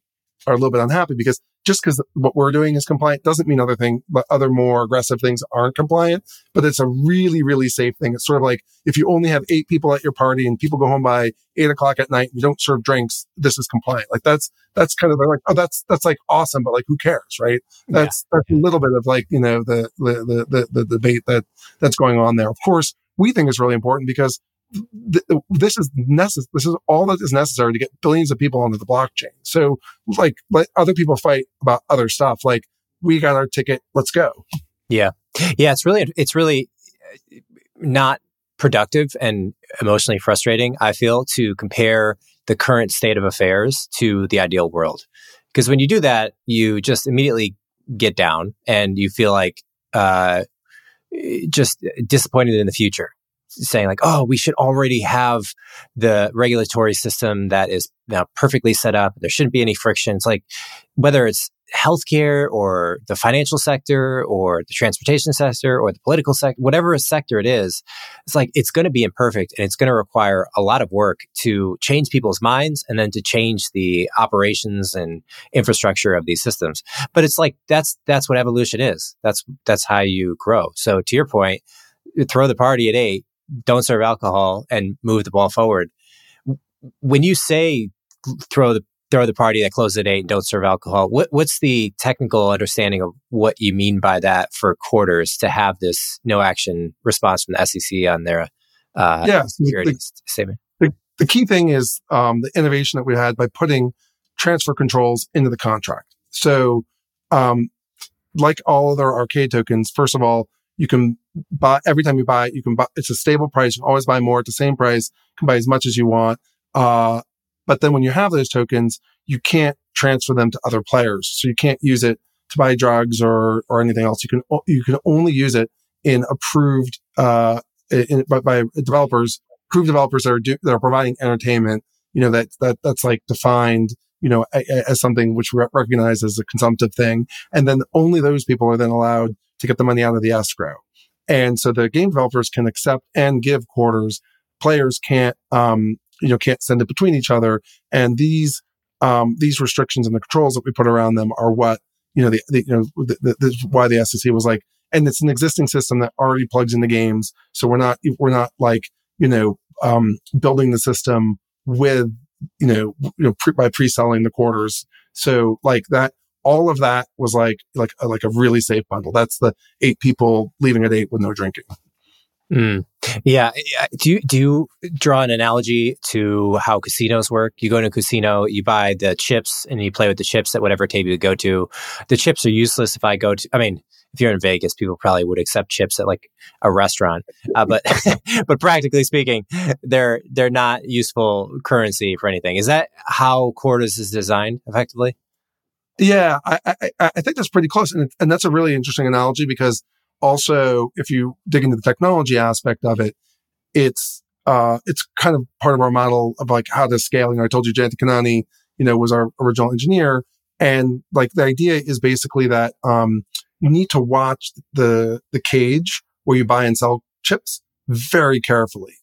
are a little bit unhappy because just because what we're doing is compliant doesn't mean other thing, but other more aggressive things aren't compliant. But it's a really, really safe thing. It's sort of like if you only have eight people at your party and people go home by eight o'clock at night and you don't serve drinks, this is compliant. Like that's that's kind of like oh that's that's like awesome, but like who cares, right? That's yeah. that's a little bit of like you know the the the the, the debate that that's going on there. Of course, we think is really important because th- this is necessary. This is all that is necessary to get billions of people onto the blockchain. So, like, let other people fight about other stuff. Like, we got our ticket. Let's go. Yeah, yeah. It's really, it's really uh, not productive and emotionally frustrating. I feel to compare the current state of affairs to the ideal world, because when you do that, you just immediately get down and you feel like uh, just disappointed in the future saying like, oh, we should already have the regulatory system that is now perfectly set up. There shouldn't be any frictions. Like whether it's healthcare or the financial sector or the transportation sector or the political sector, whatever a sector it is, it's like it's going to be imperfect and it's going to require a lot of work to change people's minds and then to change the operations and infrastructure of these systems. But it's like that's that's what evolution is. That's that's how you grow. So to your point, throw the party at eight don't serve alcohol and move the ball forward. When you say throw the throw the party that closes at eight and don't serve alcohol, what, what's the technical understanding of what you mean by that for quarters to have this no action response from the SEC on their uh, yeah, security the, statement? The, the key thing is um, the innovation that we had by putting transfer controls into the contract. So, um, like all other arcade tokens, first of all, you can buy every time you buy it, you can buy, it's a stable price. You always buy more at the same price, you can buy as much as you want. Uh, but then when you have those tokens, you can't transfer them to other players. So you can't use it to buy drugs or, or anything else. You can, you can only use it in approved, uh, in, by, by developers, approved developers that are, do, that are providing entertainment, you know, that, that, that's like defined, you know, as something which we recognize as a consumptive thing. And then only those people are then allowed to get the money out of the escrow. And so the game developers can accept and give quarters. Players can't, um, you know, can't send it between each other. And these, um, these restrictions and the controls that we put around them are what, you know, the, the you know, the, the, the, why the SEC was like, and it's an existing system that already plugs into games. So we're not, we're not like, you know, um, building the system with, you know, you know, pre- by pre-selling the quarters. So like that, all of that was like like a, like a really safe bundle. That's the eight people leaving at eight with no drinking. Mm. Yeah. Do you, do you draw an analogy to how casinos work? You go to a casino, you buy the chips and you play with the chips at whatever table you go to. The chips are useless if I go to, I mean, if you're in Vegas, people probably would accept chips at like a restaurant. Uh, but, but practically speaking, they're, they're not useful currency for anything. Is that how Quarters is designed effectively? Yeah, I, I, I think that's pretty close. And, and that's a really interesting analogy because also if you dig into the technology aspect of it, it's, uh, it's kind of part of our model of like how to scaling. I told you Jaynti Kanani, you know, was our original engineer. And like the idea is basically that, um, you need to watch the, the cage where you buy and sell chips very carefully.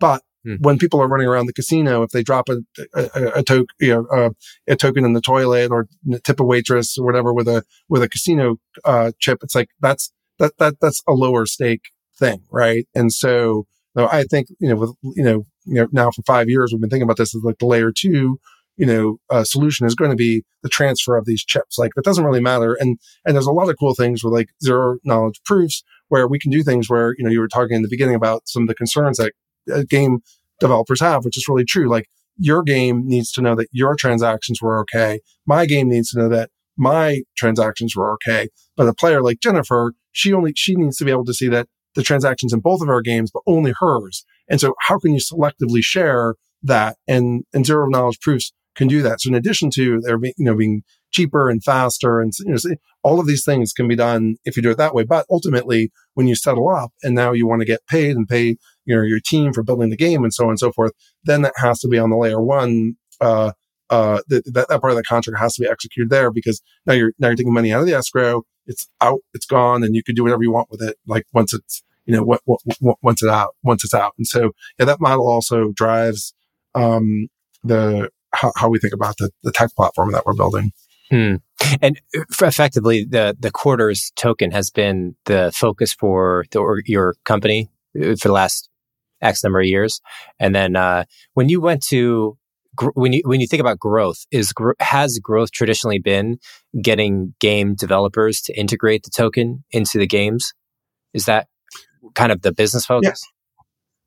But Mm. When people are running around the casino, if they drop a a, a, to, you know, a, a, token in the toilet or tip a waitress or whatever with a with a casino uh, chip, it's like that's that that that's a lower stake thing, right? And so, you I think you know with you know, you know now for five years we've been thinking about this as like the layer two you know, uh, solution is going to be the transfer of these chips. Like that doesn't really matter. And, and there's a lot of cool things with like zero knowledge proofs where we can do things where, you know, you were talking in the beginning about some of the concerns that game developers have, which is really true. Like your game needs to know that your transactions were okay. My game needs to know that my transactions were okay. But a player like Jennifer, she only, she needs to be able to see that the transactions in both of our games, but only hers. And so how can you selectively share that? And, and zero knowledge proofs can do that. So in addition to there being, you know, being cheaper and faster and you know, all of these things can be done if you do it that way. But ultimately, when you settle up and now you want to get paid and pay you know your team for building the game and so on and so forth, then that has to be on the layer one uh, uh, that, that, part of the contract has to be executed there because now you're, now you're taking money out of the escrow. It's out, it's gone, and you can do whatever you want with it. Like once it's, you know, what, what, what, once it out, once it's out. And so, yeah, that model also drives, um, the, how, how we think about the, the tech platform that we're building. Hmm. And effectively, the the quarters token has been the focus for the, your company uh, for the last X number of years. And then uh, when you went to when you when you think about growth, is has growth traditionally been getting game developers to integrate the token into the games? Is that kind of the business focus?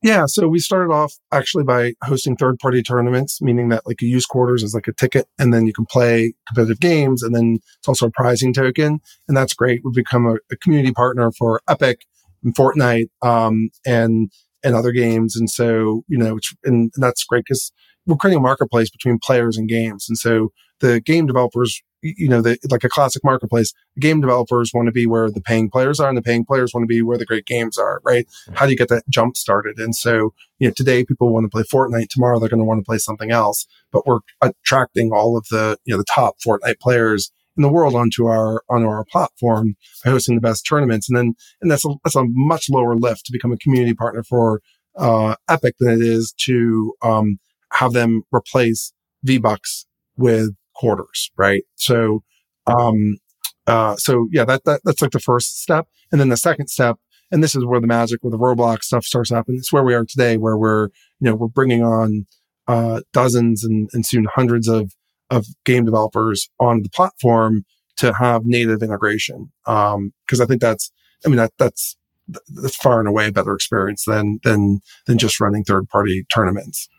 Yeah, so we started off actually by hosting third party tournaments, meaning that like you use quarters as like a ticket and then you can play competitive games and then it's also a prizing token. And that's great. We've become a, a community partner for Epic and Fortnite, um, and, and other games. And so, you know, and, and that's great because we're creating a marketplace between players and games. And so the game developers you know, the, like a classic marketplace, game developers want to be where the paying players are and the paying players want to be where the great games are, right? How do you get that jump started? And so, you know, today people want to play Fortnite. Tomorrow they're going to want to play something else, but we're attracting all of the, you know, the top Fortnite players in the world onto our, onto our platform by hosting the best tournaments. And then, and that's a, that's a much lower lift to become a community partner for, uh, Epic than it is to, um, have them replace V-Bucks with quarters, right? So, um, uh, so yeah, that, that, that's like the first step. And then the second step, and this is where the magic with the Roblox stuff starts happening. It's where we are today, where we're, you know, we're bringing on, uh, dozens and, and soon hundreds of, of game developers on the platform to have native integration. Um, cause I think that's, I mean, that, that's, that's far and away a better experience than, than, than just running third party tournaments.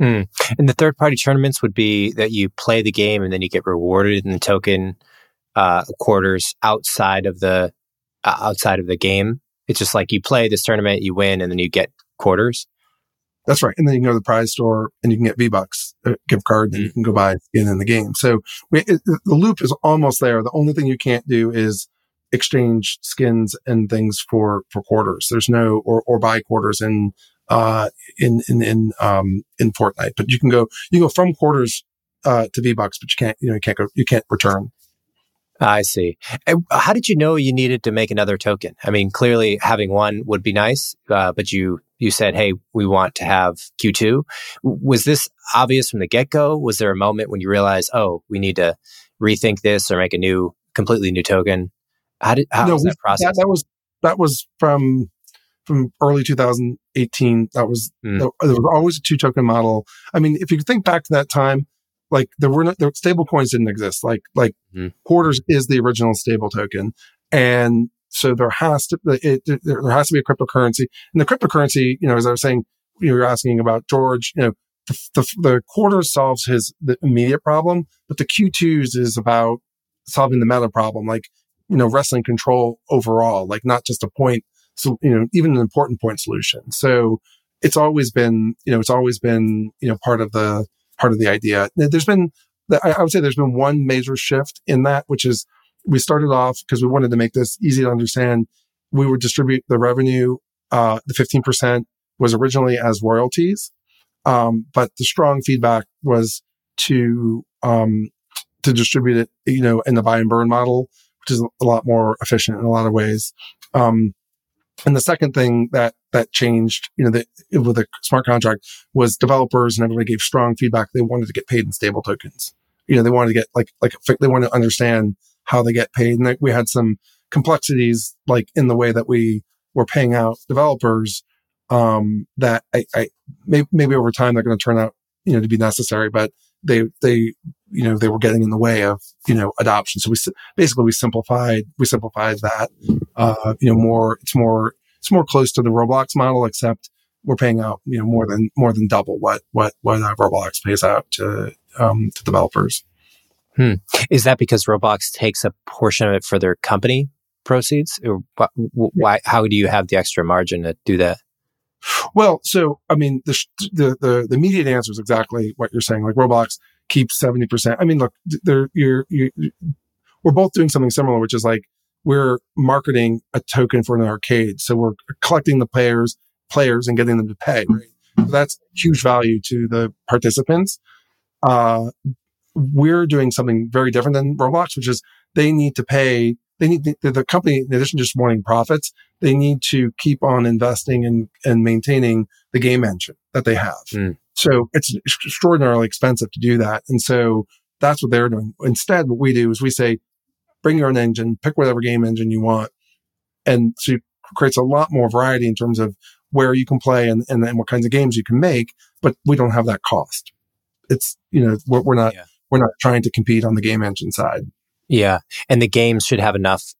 Mm. And the third party tournaments would be that you play the game and then you get rewarded in the token uh, quarters outside of the uh, outside of the game. It's just like you play this tournament, you win, and then you get quarters. That's right. And then you can go to the prize store and you can get V Bucks uh, gift card, and you can go buy skin in the game. So we, it, the loop is almost there. The only thing you can't do is exchange skins and things for for quarters. There's no or or buy quarters in uh, in in in um, in Fortnite. But you can go you can go from quarters uh, to V Bucks, but you can't you know you can't go you can't return. I see. How did you know you needed to make another token? I mean, clearly having one would be nice, uh, but you you said, "Hey, we want to have Q2." Was this obvious from the get go? Was there a moment when you realized, "Oh, we need to rethink this or make a new, completely new token"? How did how no, was that process? That, that was that was from from early 2018. That was, mm. there, there was always a two token model. I mean, if you think back to that time, like there were no, there, stable coins didn't exist. Like, like mm. quarters is the original stable token. And so there has to, it, it, there has to be a cryptocurrency and the cryptocurrency, you know, as I was saying, you were asking about George, you know, the, the, the quarter solves his the immediate problem, but the Q2s is about solving the meta problem, like, you know, wrestling control overall, like not just a point so, you know, even an important point solution. So it's always been, you know, it's always been, you know, part of the, part of the idea. There's been, I would say there's been one major shift in that, which is we started off because we wanted to make this easy to understand. We would distribute the revenue, uh, the 15% was originally as royalties. Um, but the strong feedback was to, um, to distribute it, you know, in the buy and burn model, which is a lot more efficient in a lot of ways. Um, and the second thing that, that changed, you know, the, with a smart contract was developers and everybody gave strong feedback. They wanted to get paid in stable tokens. You know, they wanted to get like, like they wanted to understand how they get paid. And we had some complexities like in the way that we were paying out developers, um, that I, I maybe, maybe over time they're going to turn out, you know, to be necessary, but they, they, you know, they were getting in the way of, you know, adoption. So we basically, we simplified, we simplified that, uh, you know, more, it's more, it's more close to the Roblox model, except we're paying out, you know, more than, more than double what, what, what uh, Roblox pays out to, um, to developers. Hmm. Is that because Roblox takes a portion of it for their company proceeds or why, how do you have the extra margin to do that? Well, so I mean, the the the, the immediate answer is exactly what you're saying. Like Roblox keeps seventy percent. I mean, look, you're, you're we're both doing something similar, which is like we're marketing a token for an arcade. So we're collecting the players players and getting them to pay. Right? So that's huge value to the participants. uh, we're doing something very different than Roblox, which is they need to pay. They need the, the company, in addition to just wanting profits, they need to keep on investing and and maintaining the game engine that they have. Mm. So it's extraordinarily expensive to do that, and so that's what they're doing. Instead, what we do is we say, bring your own engine, pick whatever game engine you want, and so it creates a lot more variety in terms of where you can play and, and, and what kinds of games you can make. But we don't have that cost. It's you know we're, we're not yeah. we're not trying to compete on the game engine side. Yeah. And the games should have enough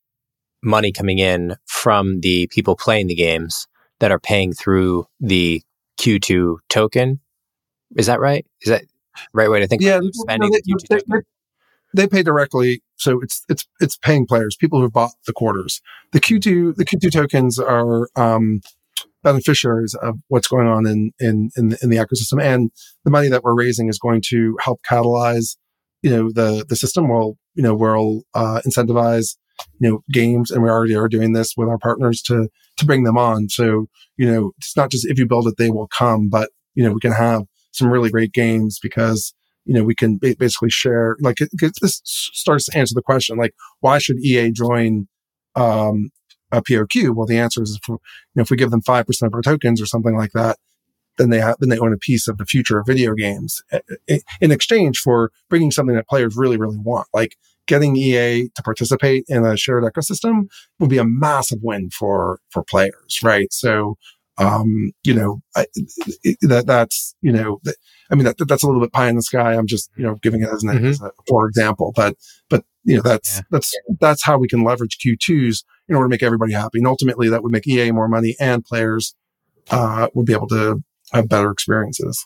money coming in from the people playing the games that are paying through the Q2 token. Is that right? Is that right way to think? Yeah, spending no, they, the they, they, pay directly, so it's it's it's paying players, people who have bought the quarters. The Q2 the Q2 tokens are um, beneficiaries of what's going on in in in the, in the ecosystem, and the money that we're raising is going to help catalyze you know the the system will you know will uh, incentivize you know games and we already are doing this with our partners to to bring them on. So you know it's not just if you build it they will come but you know we can have some really great games because you know we can basically share like it, it, this starts to answer the question like why should ea join um a poq well the answer is if, you know if we give them 5% of our tokens or something like that then they have, then they own a piece of the future of video games in exchange for bringing something that players really, really want. Like getting EA to participate in a shared ecosystem would be a massive win for, for players, right? So, um, you know, I, that, that's, you know, I mean, that, that's a little bit pie in the sky. I'm just, you know, giving it as an, mm-hmm. as a, for example, but, but, you know, that's, yeah. that's, that's how we can leverage Q2s in order to make everybody happy. And ultimately that would make EA more money and players, uh, would be able to have better experiences.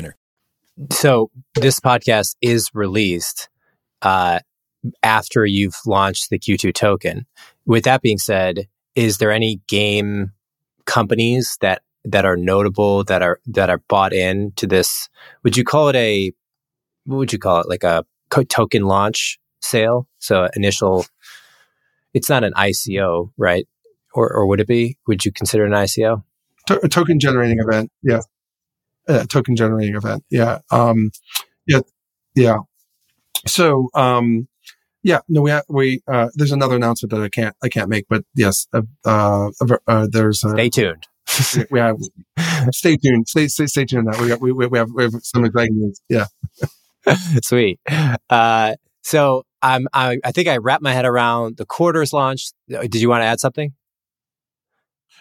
winner. So this podcast is released uh, after you've launched the Q2 token. With that being said, is there any game companies that that are notable that are that are bought in to this? Would you call it a what would you call it? Like a token launch sale? So initial. It's not an ICO, right? Or or would it be? Would you consider an ICO? a token generating event, yeah a token generating event. Yeah. Um, yeah. Yeah. So, um, yeah, no, we, ha- we, uh, there's another announcement that I can't, I can't make, but yes, uh, uh, uh there's, stay tuned. we have, stay tuned. Stay, stay, stay tuned. That we, got, we, we have, we have some exciting news. Yeah. Sweet. Uh, so I'm, I, I think I wrapped my head around the quarters launch. Did you want to add something?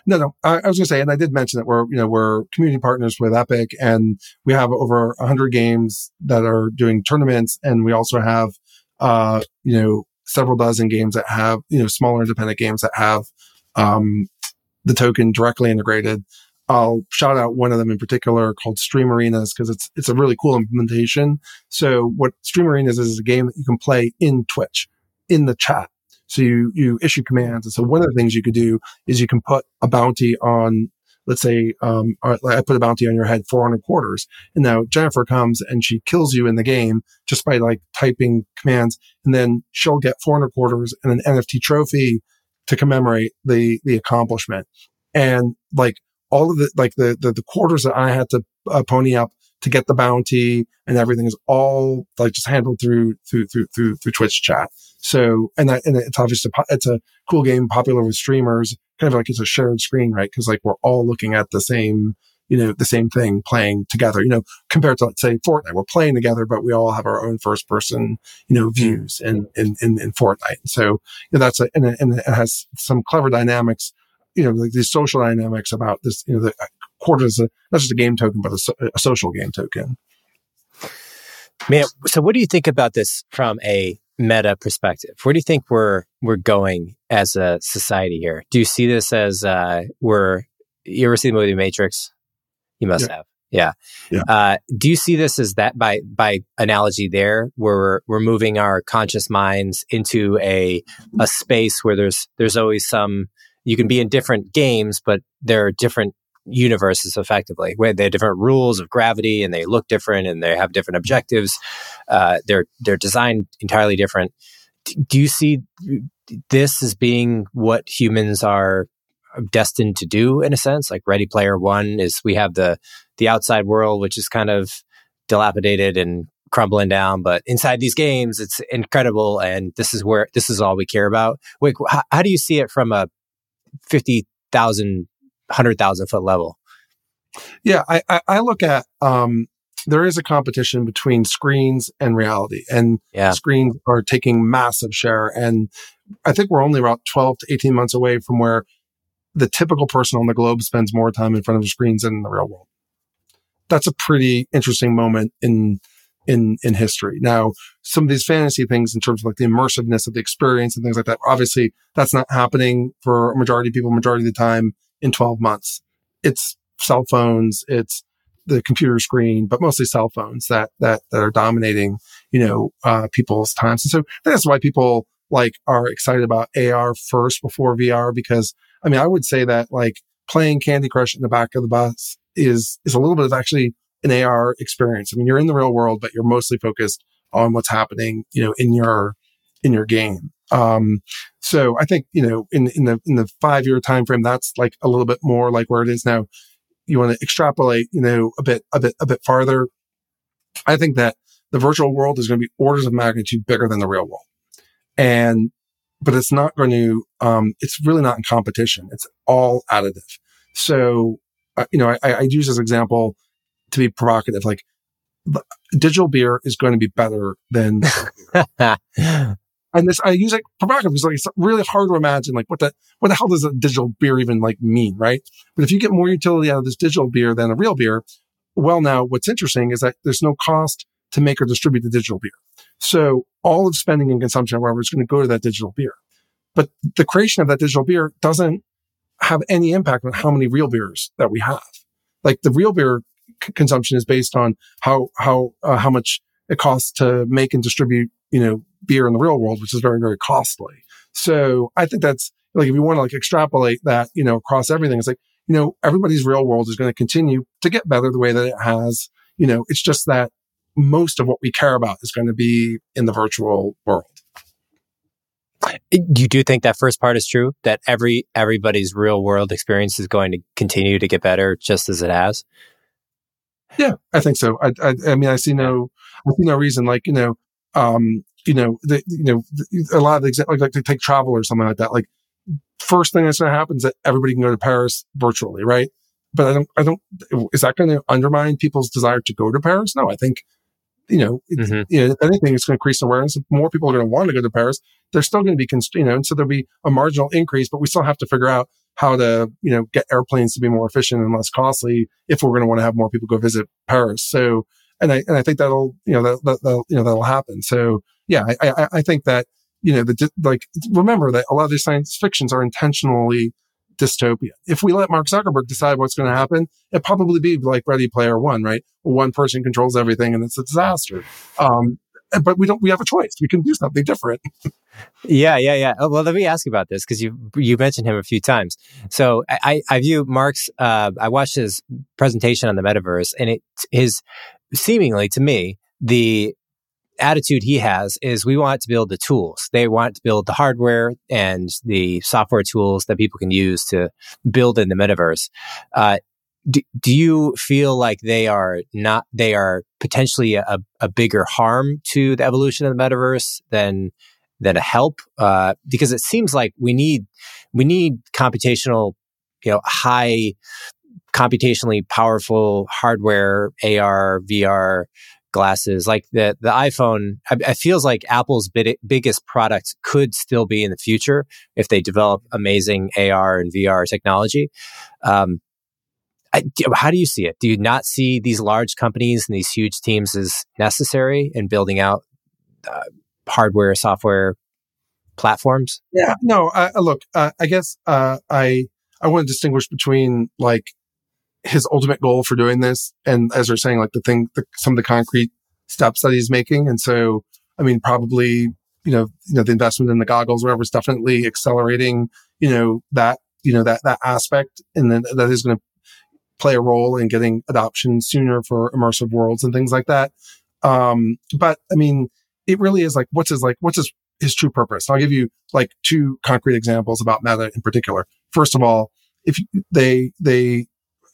No, no. I, I was going to say, and I did mention that we're, you know, we're community partners with Epic and we have over 100 games that are doing tournaments. And we also have, uh, you know, several dozen games that have, you know, smaller independent games that have, um, the token directly integrated. I'll shout out one of them in particular called Stream Arenas because it's it's a really cool implementation. So what Stream Arenas is, is a game that you can play in Twitch in the chat. So you, you issue commands. And so one of the things you could do is you can put a bounty on, let's say, um, I put a bounty on your head, 400 quarters. And now Jennifer comes and she kills you in the game just by like typing commands. And then she'll get 400 quarters and an NFT trophy to commemorate the, the accomplishment. And like all of the, like the, the, the quarters that I had to uh, pony up to get the bounty and everything is all like just handled through, through, through, through, through Twitch chat. So, and that, and it's obviously, it's a cool game, popular with streamers, kind of like it's a shared screen, right? Cause like we're all looking at the same, you know, the same thing playing together, you know, compared to let's say Fortnite, we're playing together, but we all have our own first person, you know, mm. views in, in, in, in Fortnite. So you know, that's a, and it, and it has some clever dynamics, you know, like these social dynamics about this, you know, the uh, quarter is a, not just a game token, but a, a social game token. Man, so what do you think about this from a meta perspective, where do you think we're we're going as a society here? Do you see this as uh, we're you ever see the movie Matrix? You must yeah. have. Yeah. Yeah. Uh, do you see this as that by by analogy there, where we're, we're moving our conscious minds into a a space where there's there's always some you can be in different games, but there are different universes effectively where they have different rules of gravity and they look different and they have different objectives. Uh, they're they're designed entirely different. Do you see this as being what humans are destined to do in a sense? Like Ready Player One is we have the the outside world, which is kind of dilapidated and crumbling down, but inside these games, it's incredible, and this is where this is all we care about. Wait, how, how do you see it from a fifty thousand, hundred thousand foot level? Yeah, I, I, I look at um, there is a competition between screens and reality, and Yeah. screens are taking massive share. And I think we're only about twelve to eighteen months away from where the typical person on the globe spends more time in front of the screens than in the real world. That's a pretty interesting moment in in in history. Now, some of these fantasy things in terms of like the immersiveness of the experience and things like that, obviously that's not happening for a majority of people majority of the time in 12 months. It's cell phones, it's the computer screen, but mostly cell phones that that that are dominating, you know, uh, people's times. And so that's why people like are excited about AR first before VR because I mean, I would say that like playing Candy Crush in the back of the bus is is a little bit of actually an AR experience. I mean, you're in the real world, but you're mostly focused on what's happening, you know, in your in your game. Um, so I think you know, in in the in the five year time frame, that's like a little bit more like where it is now. You want to extrapolate, you know, a bit a bit a bit farther. I think that the virtual world is going to be orders of magnitude bigger than the real world, and but it's not going to. Um, it's really not in competition. It's all additive. So uh, you know, I, I use this example to be provocative. Like digital beer is going to be better than, and this I use it provocative because like it's really hard to imagine like what the what the hell does a digital beer even like mean, right? But if you get more utility out of this digital beer than a real beer, well, now what's interesting is that there's no cost to make or distribute the digital beer. So all of spending and consumption, however, is going to go to that digital beer. But the creation of that digital beer doesn't have any impact on how many real beers that we have. Like the real beer c- consumption is based on how how uh, how much it costs to make and distribute, you know, beer in the real world, which is very very costly. So I think that's like if you want to like extrapolate that, you know, across everything, it's like you know everybody's real world is going to continue to get better the way that it has. You know, it's just that most of what we care about is going to be in the virtual world. you do think that first part is true that every everybody's real world experience is going to continue to get better just as it has Yeah, I think so. I, I, I mean, I see no, I see no reason. Like you know, um, you know, the, you know, the, a lot of the examples, like, like to take travel or something like that. Like first thing that's going to happen is that everybody can go to Paris virtually, right? But I don't, I don't. Is that going to undermine people's desire to go to Paris? No, I think. You know, Mhm. you know, if anything, it's going to increase awareness. If more people are going to want to go to Paris, they're still going to be, const- you know, and so there'll be a marginal increase, but we still have to figure out how to, you know, get airplanes to be more efficient and less costly if we're going to want to have more people go visit Paris. So, and I, and I think that'll, you know, that, that, you know, that'll happen. So yeah, I, I, I think that, you know, the, like, remember that a lot of these science fictions are intentionally dystopia. If we let Mark Zuckerberg decide what's going to happen, it'd probably be like Ready Player One, right? One person controls everything and it's a disaster. Um, but we don't, we have a choice. We can do something different. Yeah, yeah, yeah. Oh, well, let me ask you about this because you you mentioned him a few times. So I, I view Mark's. Uh, I watched his presentation on the metaverse, and it his seemingly to me the attitude he has is we want to build the tools. They want to build the hardware and the software tools that people can use to build in the metaverse. Uh, do, do you feel like they are not they are potentially a, a bigger harm to the evolution of the metaverse than than a help? Uh, because it seems like we need we need computational you know high computationally powerful hardware ar vr glasses. Like the the iphone it feels like apple's big, biggest product could still be in the future if they develop amazing ar and vr technology. Um, How do you see it do you not see these large companies and these huge teams as necessary in building out uh, hardware software platforms Yeah, no, I- look, uh, I guess uh, I I want to distinguish between like his ultimate goal for doing this. And as they're saying, like the thing, the, some of the concrete steps that he's making. And so, I mean, probably, you know, you know, the investment in the goggles, whatever is definitely accelerating, you know, that, you know, that, that aspect. And then that is going to play a role in getting adoption sooner for immersive worlds and things like that. Um, but I mean, it really is like, what's his, like, what's his, his true purpose? I'll give you like two concrete examples about Meta in particular. First of all, if they, they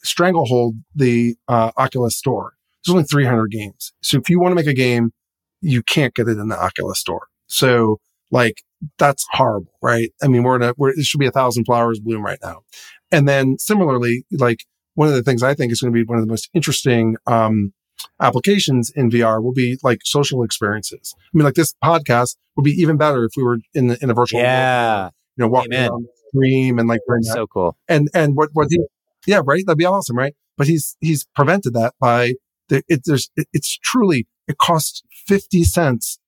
stranglehold the uh, Oculus store. There's only 300 games. So if you want to make a game, you can't get it in the Oculus store. So like that's horrible, right? I mean, we're in a, we're, it should be a thousand flowers bloom right now. And then similarly, like one of the things I think is going to be one of the most interesting, um, applications in VR will be like social experiences. I mean, like this podcast would be even better if we were in the, in a virtual yeah. world, you know, walking Amen. around stream and like, So cool. and, and what, what he, yeah, right. That'd be awesome. Right. But he's, he's prevented that by the, it, there's, it, it's truly, it costs 50 cents,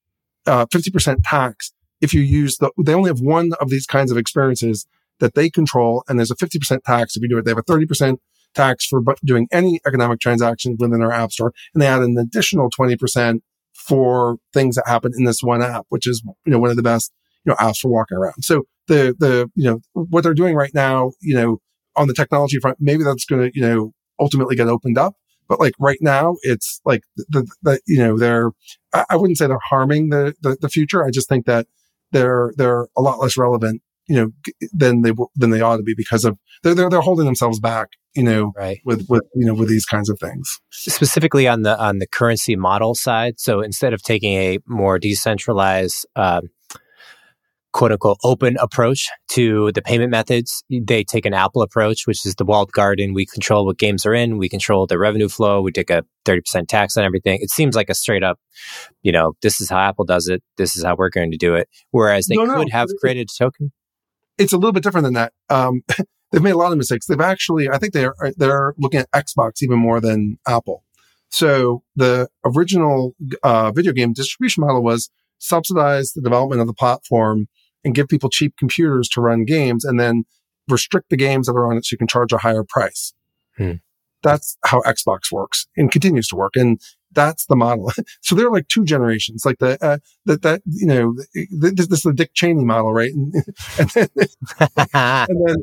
uh, 50% tax if you use the, they only have one of these kinds of experiences that they control. And there's a 50% tax if you do it. They have a 30% tax for doing any economic transactions within our app store. And they add an additional 20% for things that happen in this one app, which is, you know, one of the best, you know, apps for walking around. So the, the, you know, what they're doing right now, you know, on the technology front, maybe that's going to, you know, ultimately get opened up. But like right now, it's like the, the, you know, they're, I, I wouldn't say they're harming the, the, the future. I just think that they're, they're a lot less relevant, you know, than they, than they ought to be because of, they're, they're, they're holding themselves back, you know, Right. with, with, you know, with these kinds of things. specifically on the on the currency model side. So instead of taking a more decentralized, um, quote unquote, open approach to the payment methods, they take an Apple approach, which is the walled garden. We control what games are in, we control the revenue flow, we take a thirty percent tax on everything. It seems like a straight up, you know, this is how Apple does it. This is how we're going to do it. Whereas they No, no. could have created a token. It's a little bit different than that. Um, they've made a lot of mistakes. They've actually, I think they're, they're looking at Xbox even more than Apple. So the original, uh, video game distribution model was subsidize the development of the platform and give people cheap computers to run games and then restrict the games that are on it so you can charge a higher price. Hmm. That's how Xbox works and continues to work. And that's the model. so there are like two generations, like the, uh, that, that, you know, th- this, this is the Dick Cheney model, right? And, and then, and then,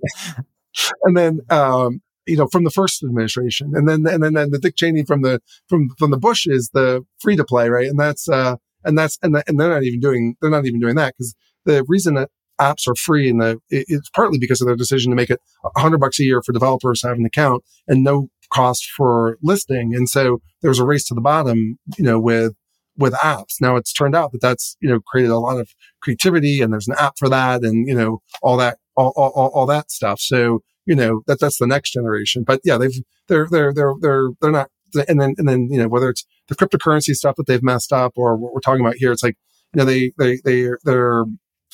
and then, um, you know, from the first administration, and then, and then, and the Dick Cheney from the, from, from the Bush is the free to play, right? And that's, uh, and that's, and, and they're not even doing, they're not even doing that because the reason that apps are free and the, it- it's partly because of their decision to make it a hundred bucks a year for developers to have an account and no cost for listing. And so there was a race to the bottom, you know, with, with apps. Now it's turned out that that's, you know, created a lot of creativity and there's an app for that and, you know, all that, all, all, all, all that stuff. So, you know, that, that's the next generation. But yeah, they've, they're, they're, they're, they're, they're not, and then, and then, you know, whether it's the cryptocurrency stuff that they've messed up or what we're talking about here, it's like, you know, they, they, they, they're,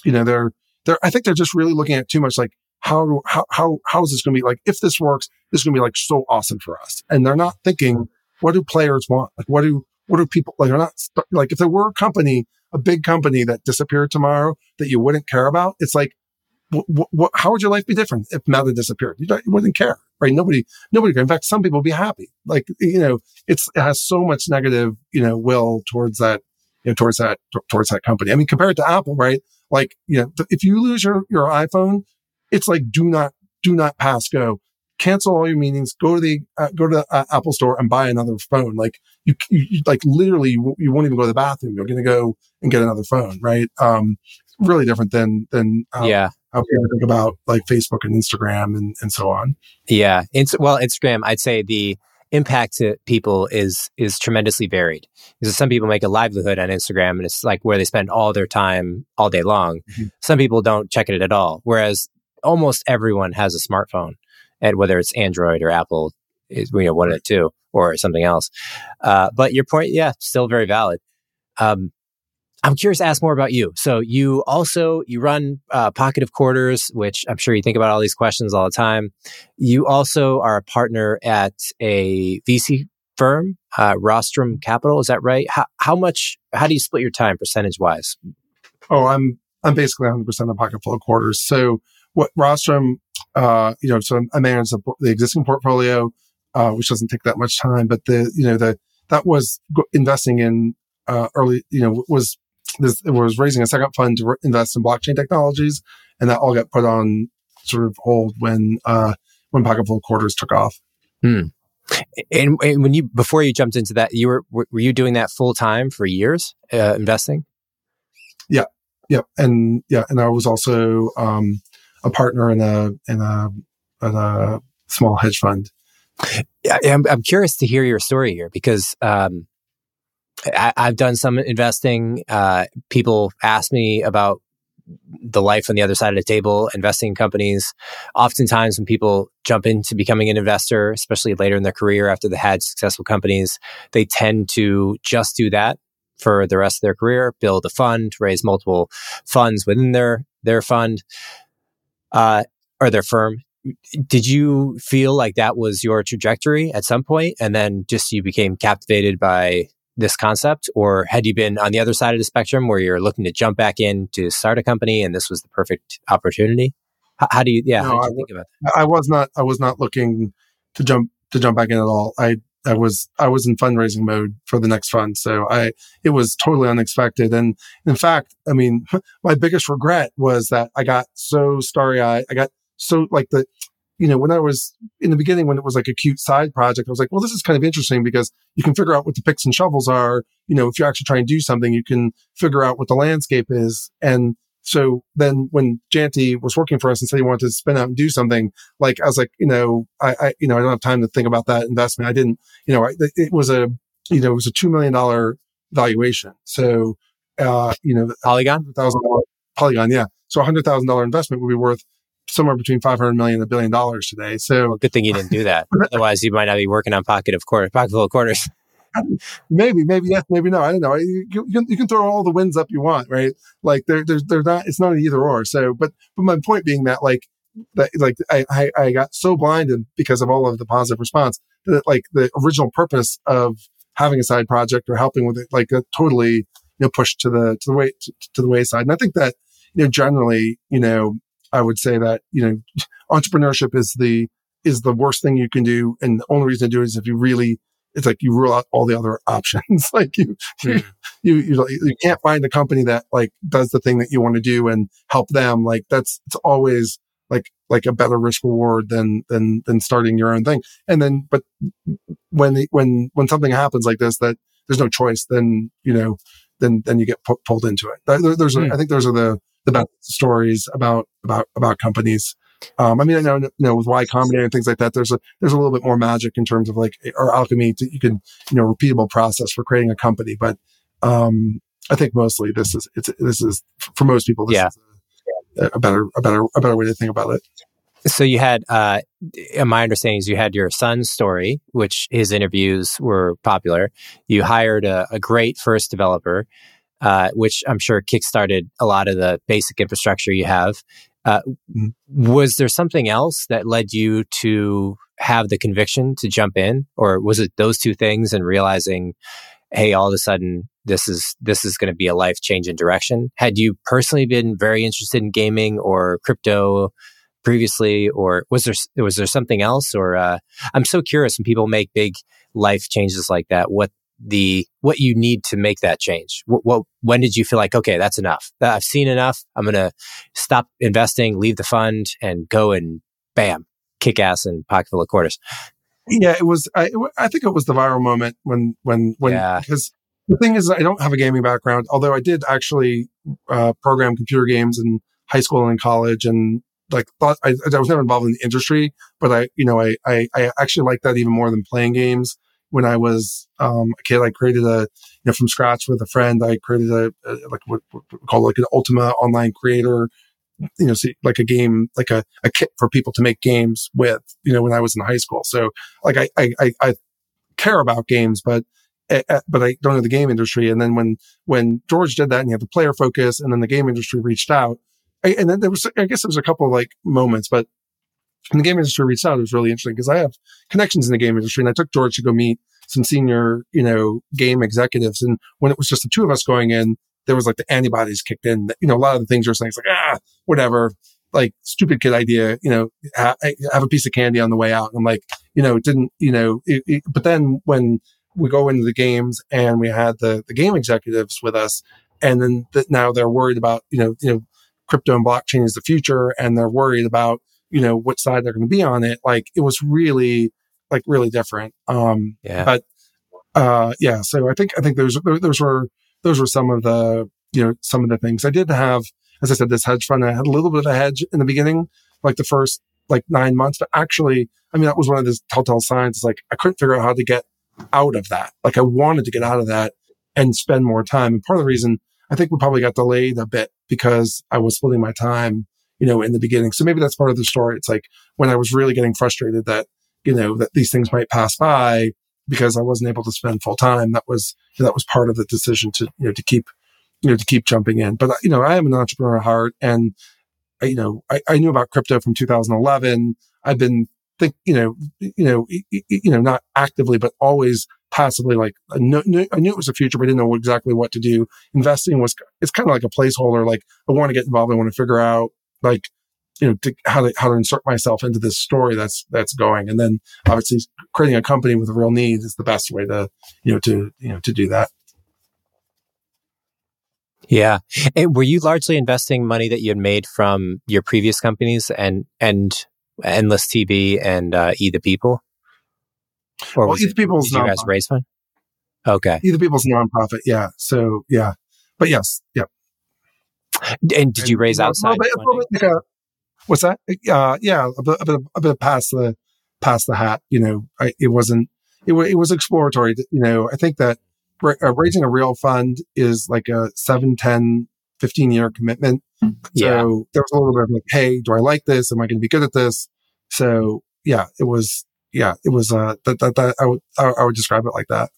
you know, they're, they're, I think they're just really looking at too much like, how, how, how, how is this going to be like, if this works, this is going to be like so awesome for us. And they're not thinking, what do players want? Like, what do, what do people like? They're not like, if there were a company, a big company that disappeared tomorrow that you wouldn't care about, it's like, what, how would your life be different if Meta disappeared? You, you wouldn't care, right? Nobody, nobody. In fact, some people would be happy. Like, you know, it's, it has so much negative, you know, will towards that, you know, towards that, t- towards that company. I mean, compared to Apple, right? Like, you know, if you lose your, your iPhone, it's like, do not, do not pass go. Cancel all your meetings. Go to the, uh, go to the uh, Apple store and buy another phone. Like you, you, like literally, you, won't- you won't even go to the bathroom. You're going to go and get another phone, right? Um, really different than, than, uh, yeah. how people think about like Facebook and Instagram and, and so on. Yeah. Ins- well, Instagram, I'd say the impact to people is is tremendously varied. Because some people make a livelihood on Instagram and it's like where they spend all their time all day long. Mhm. Some people don't check it at all. Whereas almost everyone has a smartphone. And whether it's Android or Apple is you know one of the two or something else. Uh, but your point, yeah, still very valid. Um, I'm curious to ask more about you. So you also you run uh, Pocketful of Quarters, which I'm sure you think about all these questions all the time. You also are a partner at a VC firm, uh, Rostrum Capital. Is that right? How, how much? How do you split your time percentage wise? Oh, I'm, I'm basically 100% of Pocketful of Quarters. So what Rostrum, uh, you know, so I manage the, the existing portfolio. uh, which doesn't take that much time. But the, you know, the, that was investing in, uh, early, you know, was this, was raising a second fund to re- invest in blockchain technologies. And that all got put on sort of hold when, uh, when Pocketful Quarters took off. Hmm. And, and, when you before you jumped into that, you were were you doing that full time for years, uh, investing? Yeah, yeah, and yeah, and I was also um, a partner in a in a in a small hedge fund. Yeah, I'm, I'm curious to hear your story here because um, I, have done some investing. Uh, people ask me about the life on the other side of the table, investing in companies. Oftentimes, when people jump into becoming an investor, especially later in their career after they had successful companies, they tend to just do that for the rest of their career, build a fund, raise multiple funds within their their fund uh, or their firm. Did you feel like that was your trajectory at some point, and then just you became captivated by this concept, or had you been on the other side of the spectrum where you're looking to jump back in to start a company and this was the perfect opportunity? How, how do you, yeah, no, how do you think about that? I was not, I was not looking to jump to jump back in at all. I, I was, I was in fundraising mode for the next fund. So I, it was totally unexpected. And in fact, I mean, my biggest regret was that I got so starry eyed. I got so like the, you know, when I was in the beginning, when it was like a cute side project, I was like, well, this is kind of interesting because you can figure out what the picks and shovels are. You know, if you're actually trying to do something, you can figure out what the landscape is. And so then when Jaynti was working for us and said he wanted to spin out and do something, like I was like, you know, I, I you know, I don't have time to think about that investment. I didn't, you know, I, it was a, you know, it was a $2 million valuation. So, uh, you know, Polygon, thousand Polygon. Yeah. So a hundred thousand dollar investment would be worth somewhere between 500 million and a billion dollars today. So well, good thing you didn't do that. Otherwise, you might not be working on pocket of quarter, Pocketful of Quarters. maybe, maybe yes, maybe no. I don't know. You, you, can, you can throw all the wins up you want, right? Like there, there's, there's not, it's not an either or. So, but, but my point being that like, that like I, I, I got so blinded because of all of the positive response that like the original purpose of having a side project or helping with it, like totally, you know, pushed to the, to the way, to, to the wayside. And I think that, you know, generally, you know, I would say that, you know, entrepreneurship is the, is the worst thing you can do. And the only reason to do it is if you really, it's like you rule out all the other options. like you, mm. you, you, you, can't find a company that like does the thing that you want to do and help them. Like that's, it's always like, like a better risk reward than, than, than starting your own thing. And then, but when, the, when, when something happens like this, that there's no choice, then, you know, then, then you get pu- pulled into it. There, there's, mm. I think those are the, the best stories about about about companies. Um, I mean, I know, you know, with Y Combinator and things like that, there's a, there's a little bit more magic in terms of like, or alchemy to, you can, you know, repeatable process for creating a company. But, um, I think mostly this is, it's, this is for most people, this yeah. is a, a, better, a better, a better way to think about it. So you had, uh, my understanding is you had your son's story, which his interviews were popular. You hired a, a great first developer uh, which I'm sure kickstarted a lot of the basic infrastructure you have. Uh, mm-hmm. was there something else that led you to have the conviction to jump in, or was it those two things and realizing, hey, all of a sudden this is this is going to be a life changing direction? Had you personally been very interested in gaming or crypto previously, or was there was there something else? Or uh, I'm so curious when people make big life changes like that, what the what you need to make that change? What, what when did you feel like okay, that's enough? I've seen enough. I'm going to stop investing, leave the fund, and go and bam, kick ass and Pocketful of Quarters. Yeah, it was. I, I think it was the viral moment when when when yeah. because the thing is, I don't have a gaming background, although I did actually uh, program computer games in high school and college, and like thought I, I was never involved in the industry, but I you know I I, I actually like that even more than playing games when I was um, a kid. I created a, you know, from scratch with a friend. I created a, a like what, what we call like an Ultima online creator, you know, see, like a game, like a, a kit for people to make games with, you know, when I was in high school. So like I, I, I care about games, but eh, eh, but I don't know the game industry. And then when, when George did that and he had the player focus and then the game industry reached out, And then there was, I guess there was a couple of like moments, but the game industry reached out, it was really interesting because I have connections in the game industry and I took George to go meet some senior, you know, game executives. And when it was just the two of us going in, there was like the antibodies kicked in. You know, a lot of the things you're saying, it's like, ah, whatever, like stupid kid idea, you know, have a piece of candy on the way out. And I'm like, you know, it didn't, you know, it, it, but then when we go into the games and we had the, the game executives with us and then that now they're worried about, you know, you know, crypto and blockchain is the future and they're worried about, you know, what side they're going to be on it. Like it was really, like really different. Um, yeah. but, uh, yeah, so I think, I think those, those were, those were some of the, you know, some of the things I did have, as I said, this hedge fund, I had a little bit of a hedge in the beginning, like the first like nine months, but actually, I mean, that was one of the telltale signs. It's like I couldn't figure out how to get out of that. Like I wanted to get out of that and spend more time. And part of the reason I think we probably got delayed a bit because I was splitting my time, you know, in the beginning. So maybe that's part of the story. It's like when I was really getting frustrated that, you know, that these things might pass by because I wasn't able to spend full time. That was, that was part of the decision to, you know, to keep, you know, to keep jumping in. But, you know, I am an entrepreneur at heart and, you know, I, I knew about crypto from 2011. I've been think, you know, you know, you know, not actively, but always passively like I knew, I knew it was a future, but I didn't know exactly what to do. Investing was, it's kind of like a placeholder. Like I want to get involved. I want to figure out like, you know, to, how to, how to insert myself into this story that's, that's going. And then obviously creating a company with a real need is the best way to, you know, to, you know, to do that. Yeah. And were you largely investing money that you had made from your previous companies and, and Endless TV and uh, E the People? Or well, E the People's did you guys raise fund? Okay. E the People's nonprofit. Yeah. So, yeah. But yes. Yeah. And did you raise and, outside? Bit, like a, what's that? Uh, yeah. A bit, a bit, a bit past the, past the hat. You know, I, it wasn't, it, it was exploratory. You know, I think that uh, raising a real fund is like a 7, 10, 15 year commitment. Yeah. So there was a little bit of like, hey, do I like this? Am I going to be good at this? So yeah, it was, yeah, it was, uh, I would, I would describe it like that.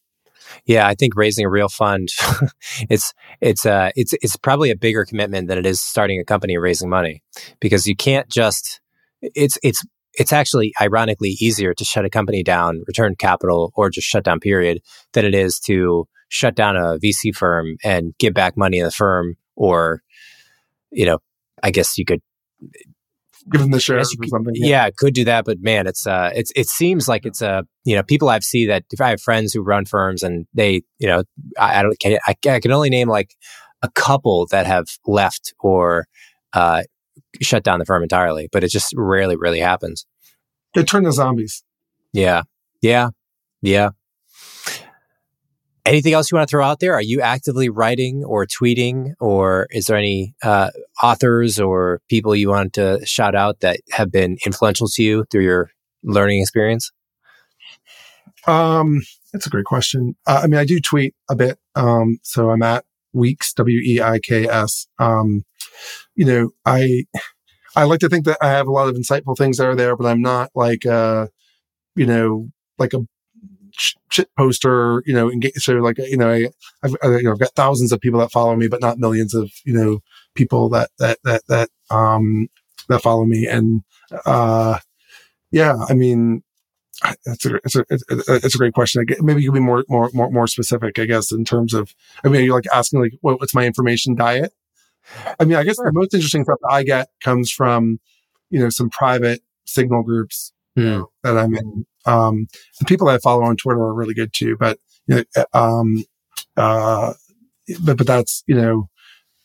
Yeah, I think raising a real fund, it's it's uh it's it's probably a bigger commitment than it is starting a company and raising money because you can't just it's it's it's actually ironically easier to shut a company down, return capital, or just shut down period than it is to shut down a VC firm and give back money in the firm, or you know, I guess you could give them the shares or something. Yeah. yeah, could do that, but man, it's uh, it's it seems like it's a uh, you know people I've seen that if I have friends who run firms and they you know I, I don't I, I can only name like a couple that have left or uh, shut down the firm entirely, but it just rarely really happens. They turn to zombies. Yeah, yeah, yeah. Anything else you want to throw out there? Are you actively writing or tweeting, or is there any uh, authors or people you want to shout out that have been influential to you through your learning experience? Um, that's a great question. Uh, I mean, I do tweet a bit. Um, so I'm at Weiks W E I K S. Um, you know, I, I like to think that I have a lot of insightful things that are there, but I'm not like, uh, you know, like a shit poster, you know, engage, so like, you know, I, I've, I, you know, I've got thousands of people that follow me, but not millions of, you know, people that, that, that, that, um, that follow me. And, uh, yeah, I mean, that's a, it's a, it's a great question. I guess, Maybe you can be more, more, more, more specific, I guess, in terms of, I mean, you're like asking like, what, what's my information diet? I mean, I guess the most interesting stuff I get comes from, you know, some private signal groups mm. that I'm in. Um, the people I follow on Twitter are really good too, but, you know, uh, um, uh, but, but that's, you know,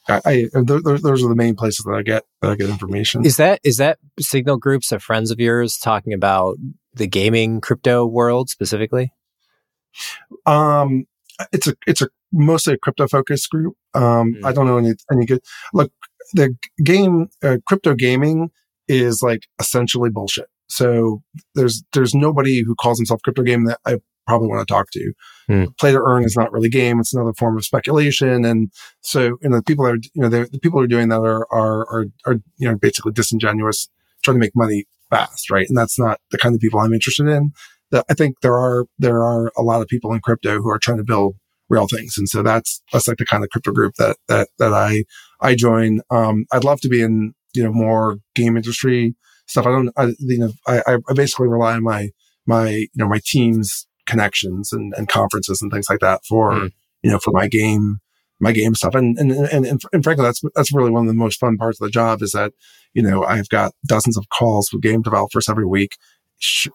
I, I those, those are the main places that I get, that I get information. Is that, is that signal groups of friends of yours talking about the gaming crypto world specifically? Um, it's a, it's a mostly a crypto focused group. Um, mm. I don't know any, any good, look, the game, uh, crypto gaming is like essentially bullshit. So there's there's nobody who calls himself crypto game that I probably want to talk to. Hmm. Play to earn is not really game; it's another form of speculation. And so, you know, the people that are you know the people who are doing that are are are, are you know basically disingenuous, trying to make money fast, right? And that's not the kind of people I'm interested in. That I think there are there are a lot of people in crypto who are trying to build real things, and so that's that's like the kind of crypto group that that that I I join. Um, I'd love to be in you know more game industry stuff. I don't, I, you know, I, I basically rely on my, my, you know, my team's connections and, and conferences and things like that for, mm. you know, for my game, my game stuff. And, and, and, and, and frankly, that's, that's really one of the most fun parts of the job is that, you know, I've got dozens of calls with game developers every week,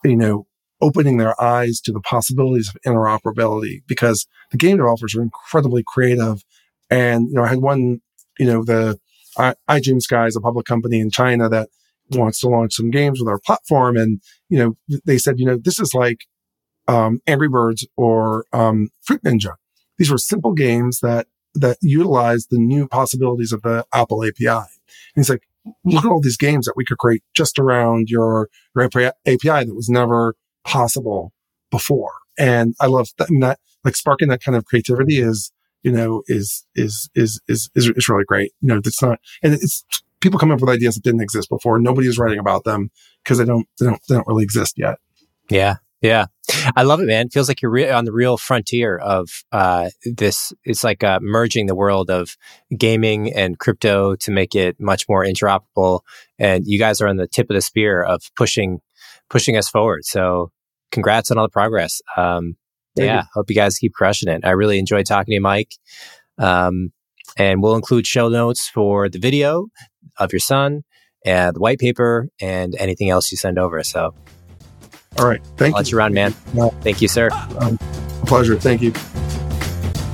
you know, opening their eyes to the possibilities of interoperability because the game developers are incredibly creative. And, you know, I had one, you know, the I, iDreamSky is a public company in China that wants to launch some games with our platform. And, you know, they said, you know, this is like, um, Angry Birds or, um, Fruit Ninja. These were simple games that, that utilize the new possibilities of the Apple API. And he's like, look at all these games that we could create just around your, your API that was never possible before. And I love that, that like sparking that kind of creativity is, you know, is, is, is, is, is, is really great. You know, it's not, and it's people come up with ideas that didn't exist before. Nobody is writing about them because they don't, they don't, they don't really exist yet. Yeah. Yeah. I love it, man. It feels like you're re- on the real frontier of uh, this. It's like uh, merging the world of gaming and crypto to make it much more interoperable. And you guys are on the tip of the spear of pushing pushing us forward. So, congrats on all the progress. Um, yeah, you. hope you guys keep crushing it. I really enjoyed talking to you, Mike. Um, and we'll include show notes for the video of your son and the white paper and anything else you send over. So all right. Thank I'll you. Let you run, man. Thank you, sir. Um, pleasure. Thank you.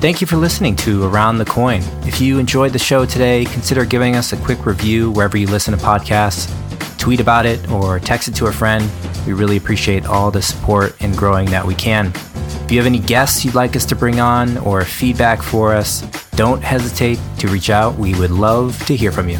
Thank you for listening to Around the Coin. If you enjoyed the show today, consider giving us a quick review wherever you listen to podcasts. Tweet about it or text it to a friend. We really appreciate all the support in growing that we can. If you have any guests you'd like us to bring on or feedback for us, don't hesitate to reach out. We would love to hear from you.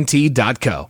AT&T.co.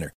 winner.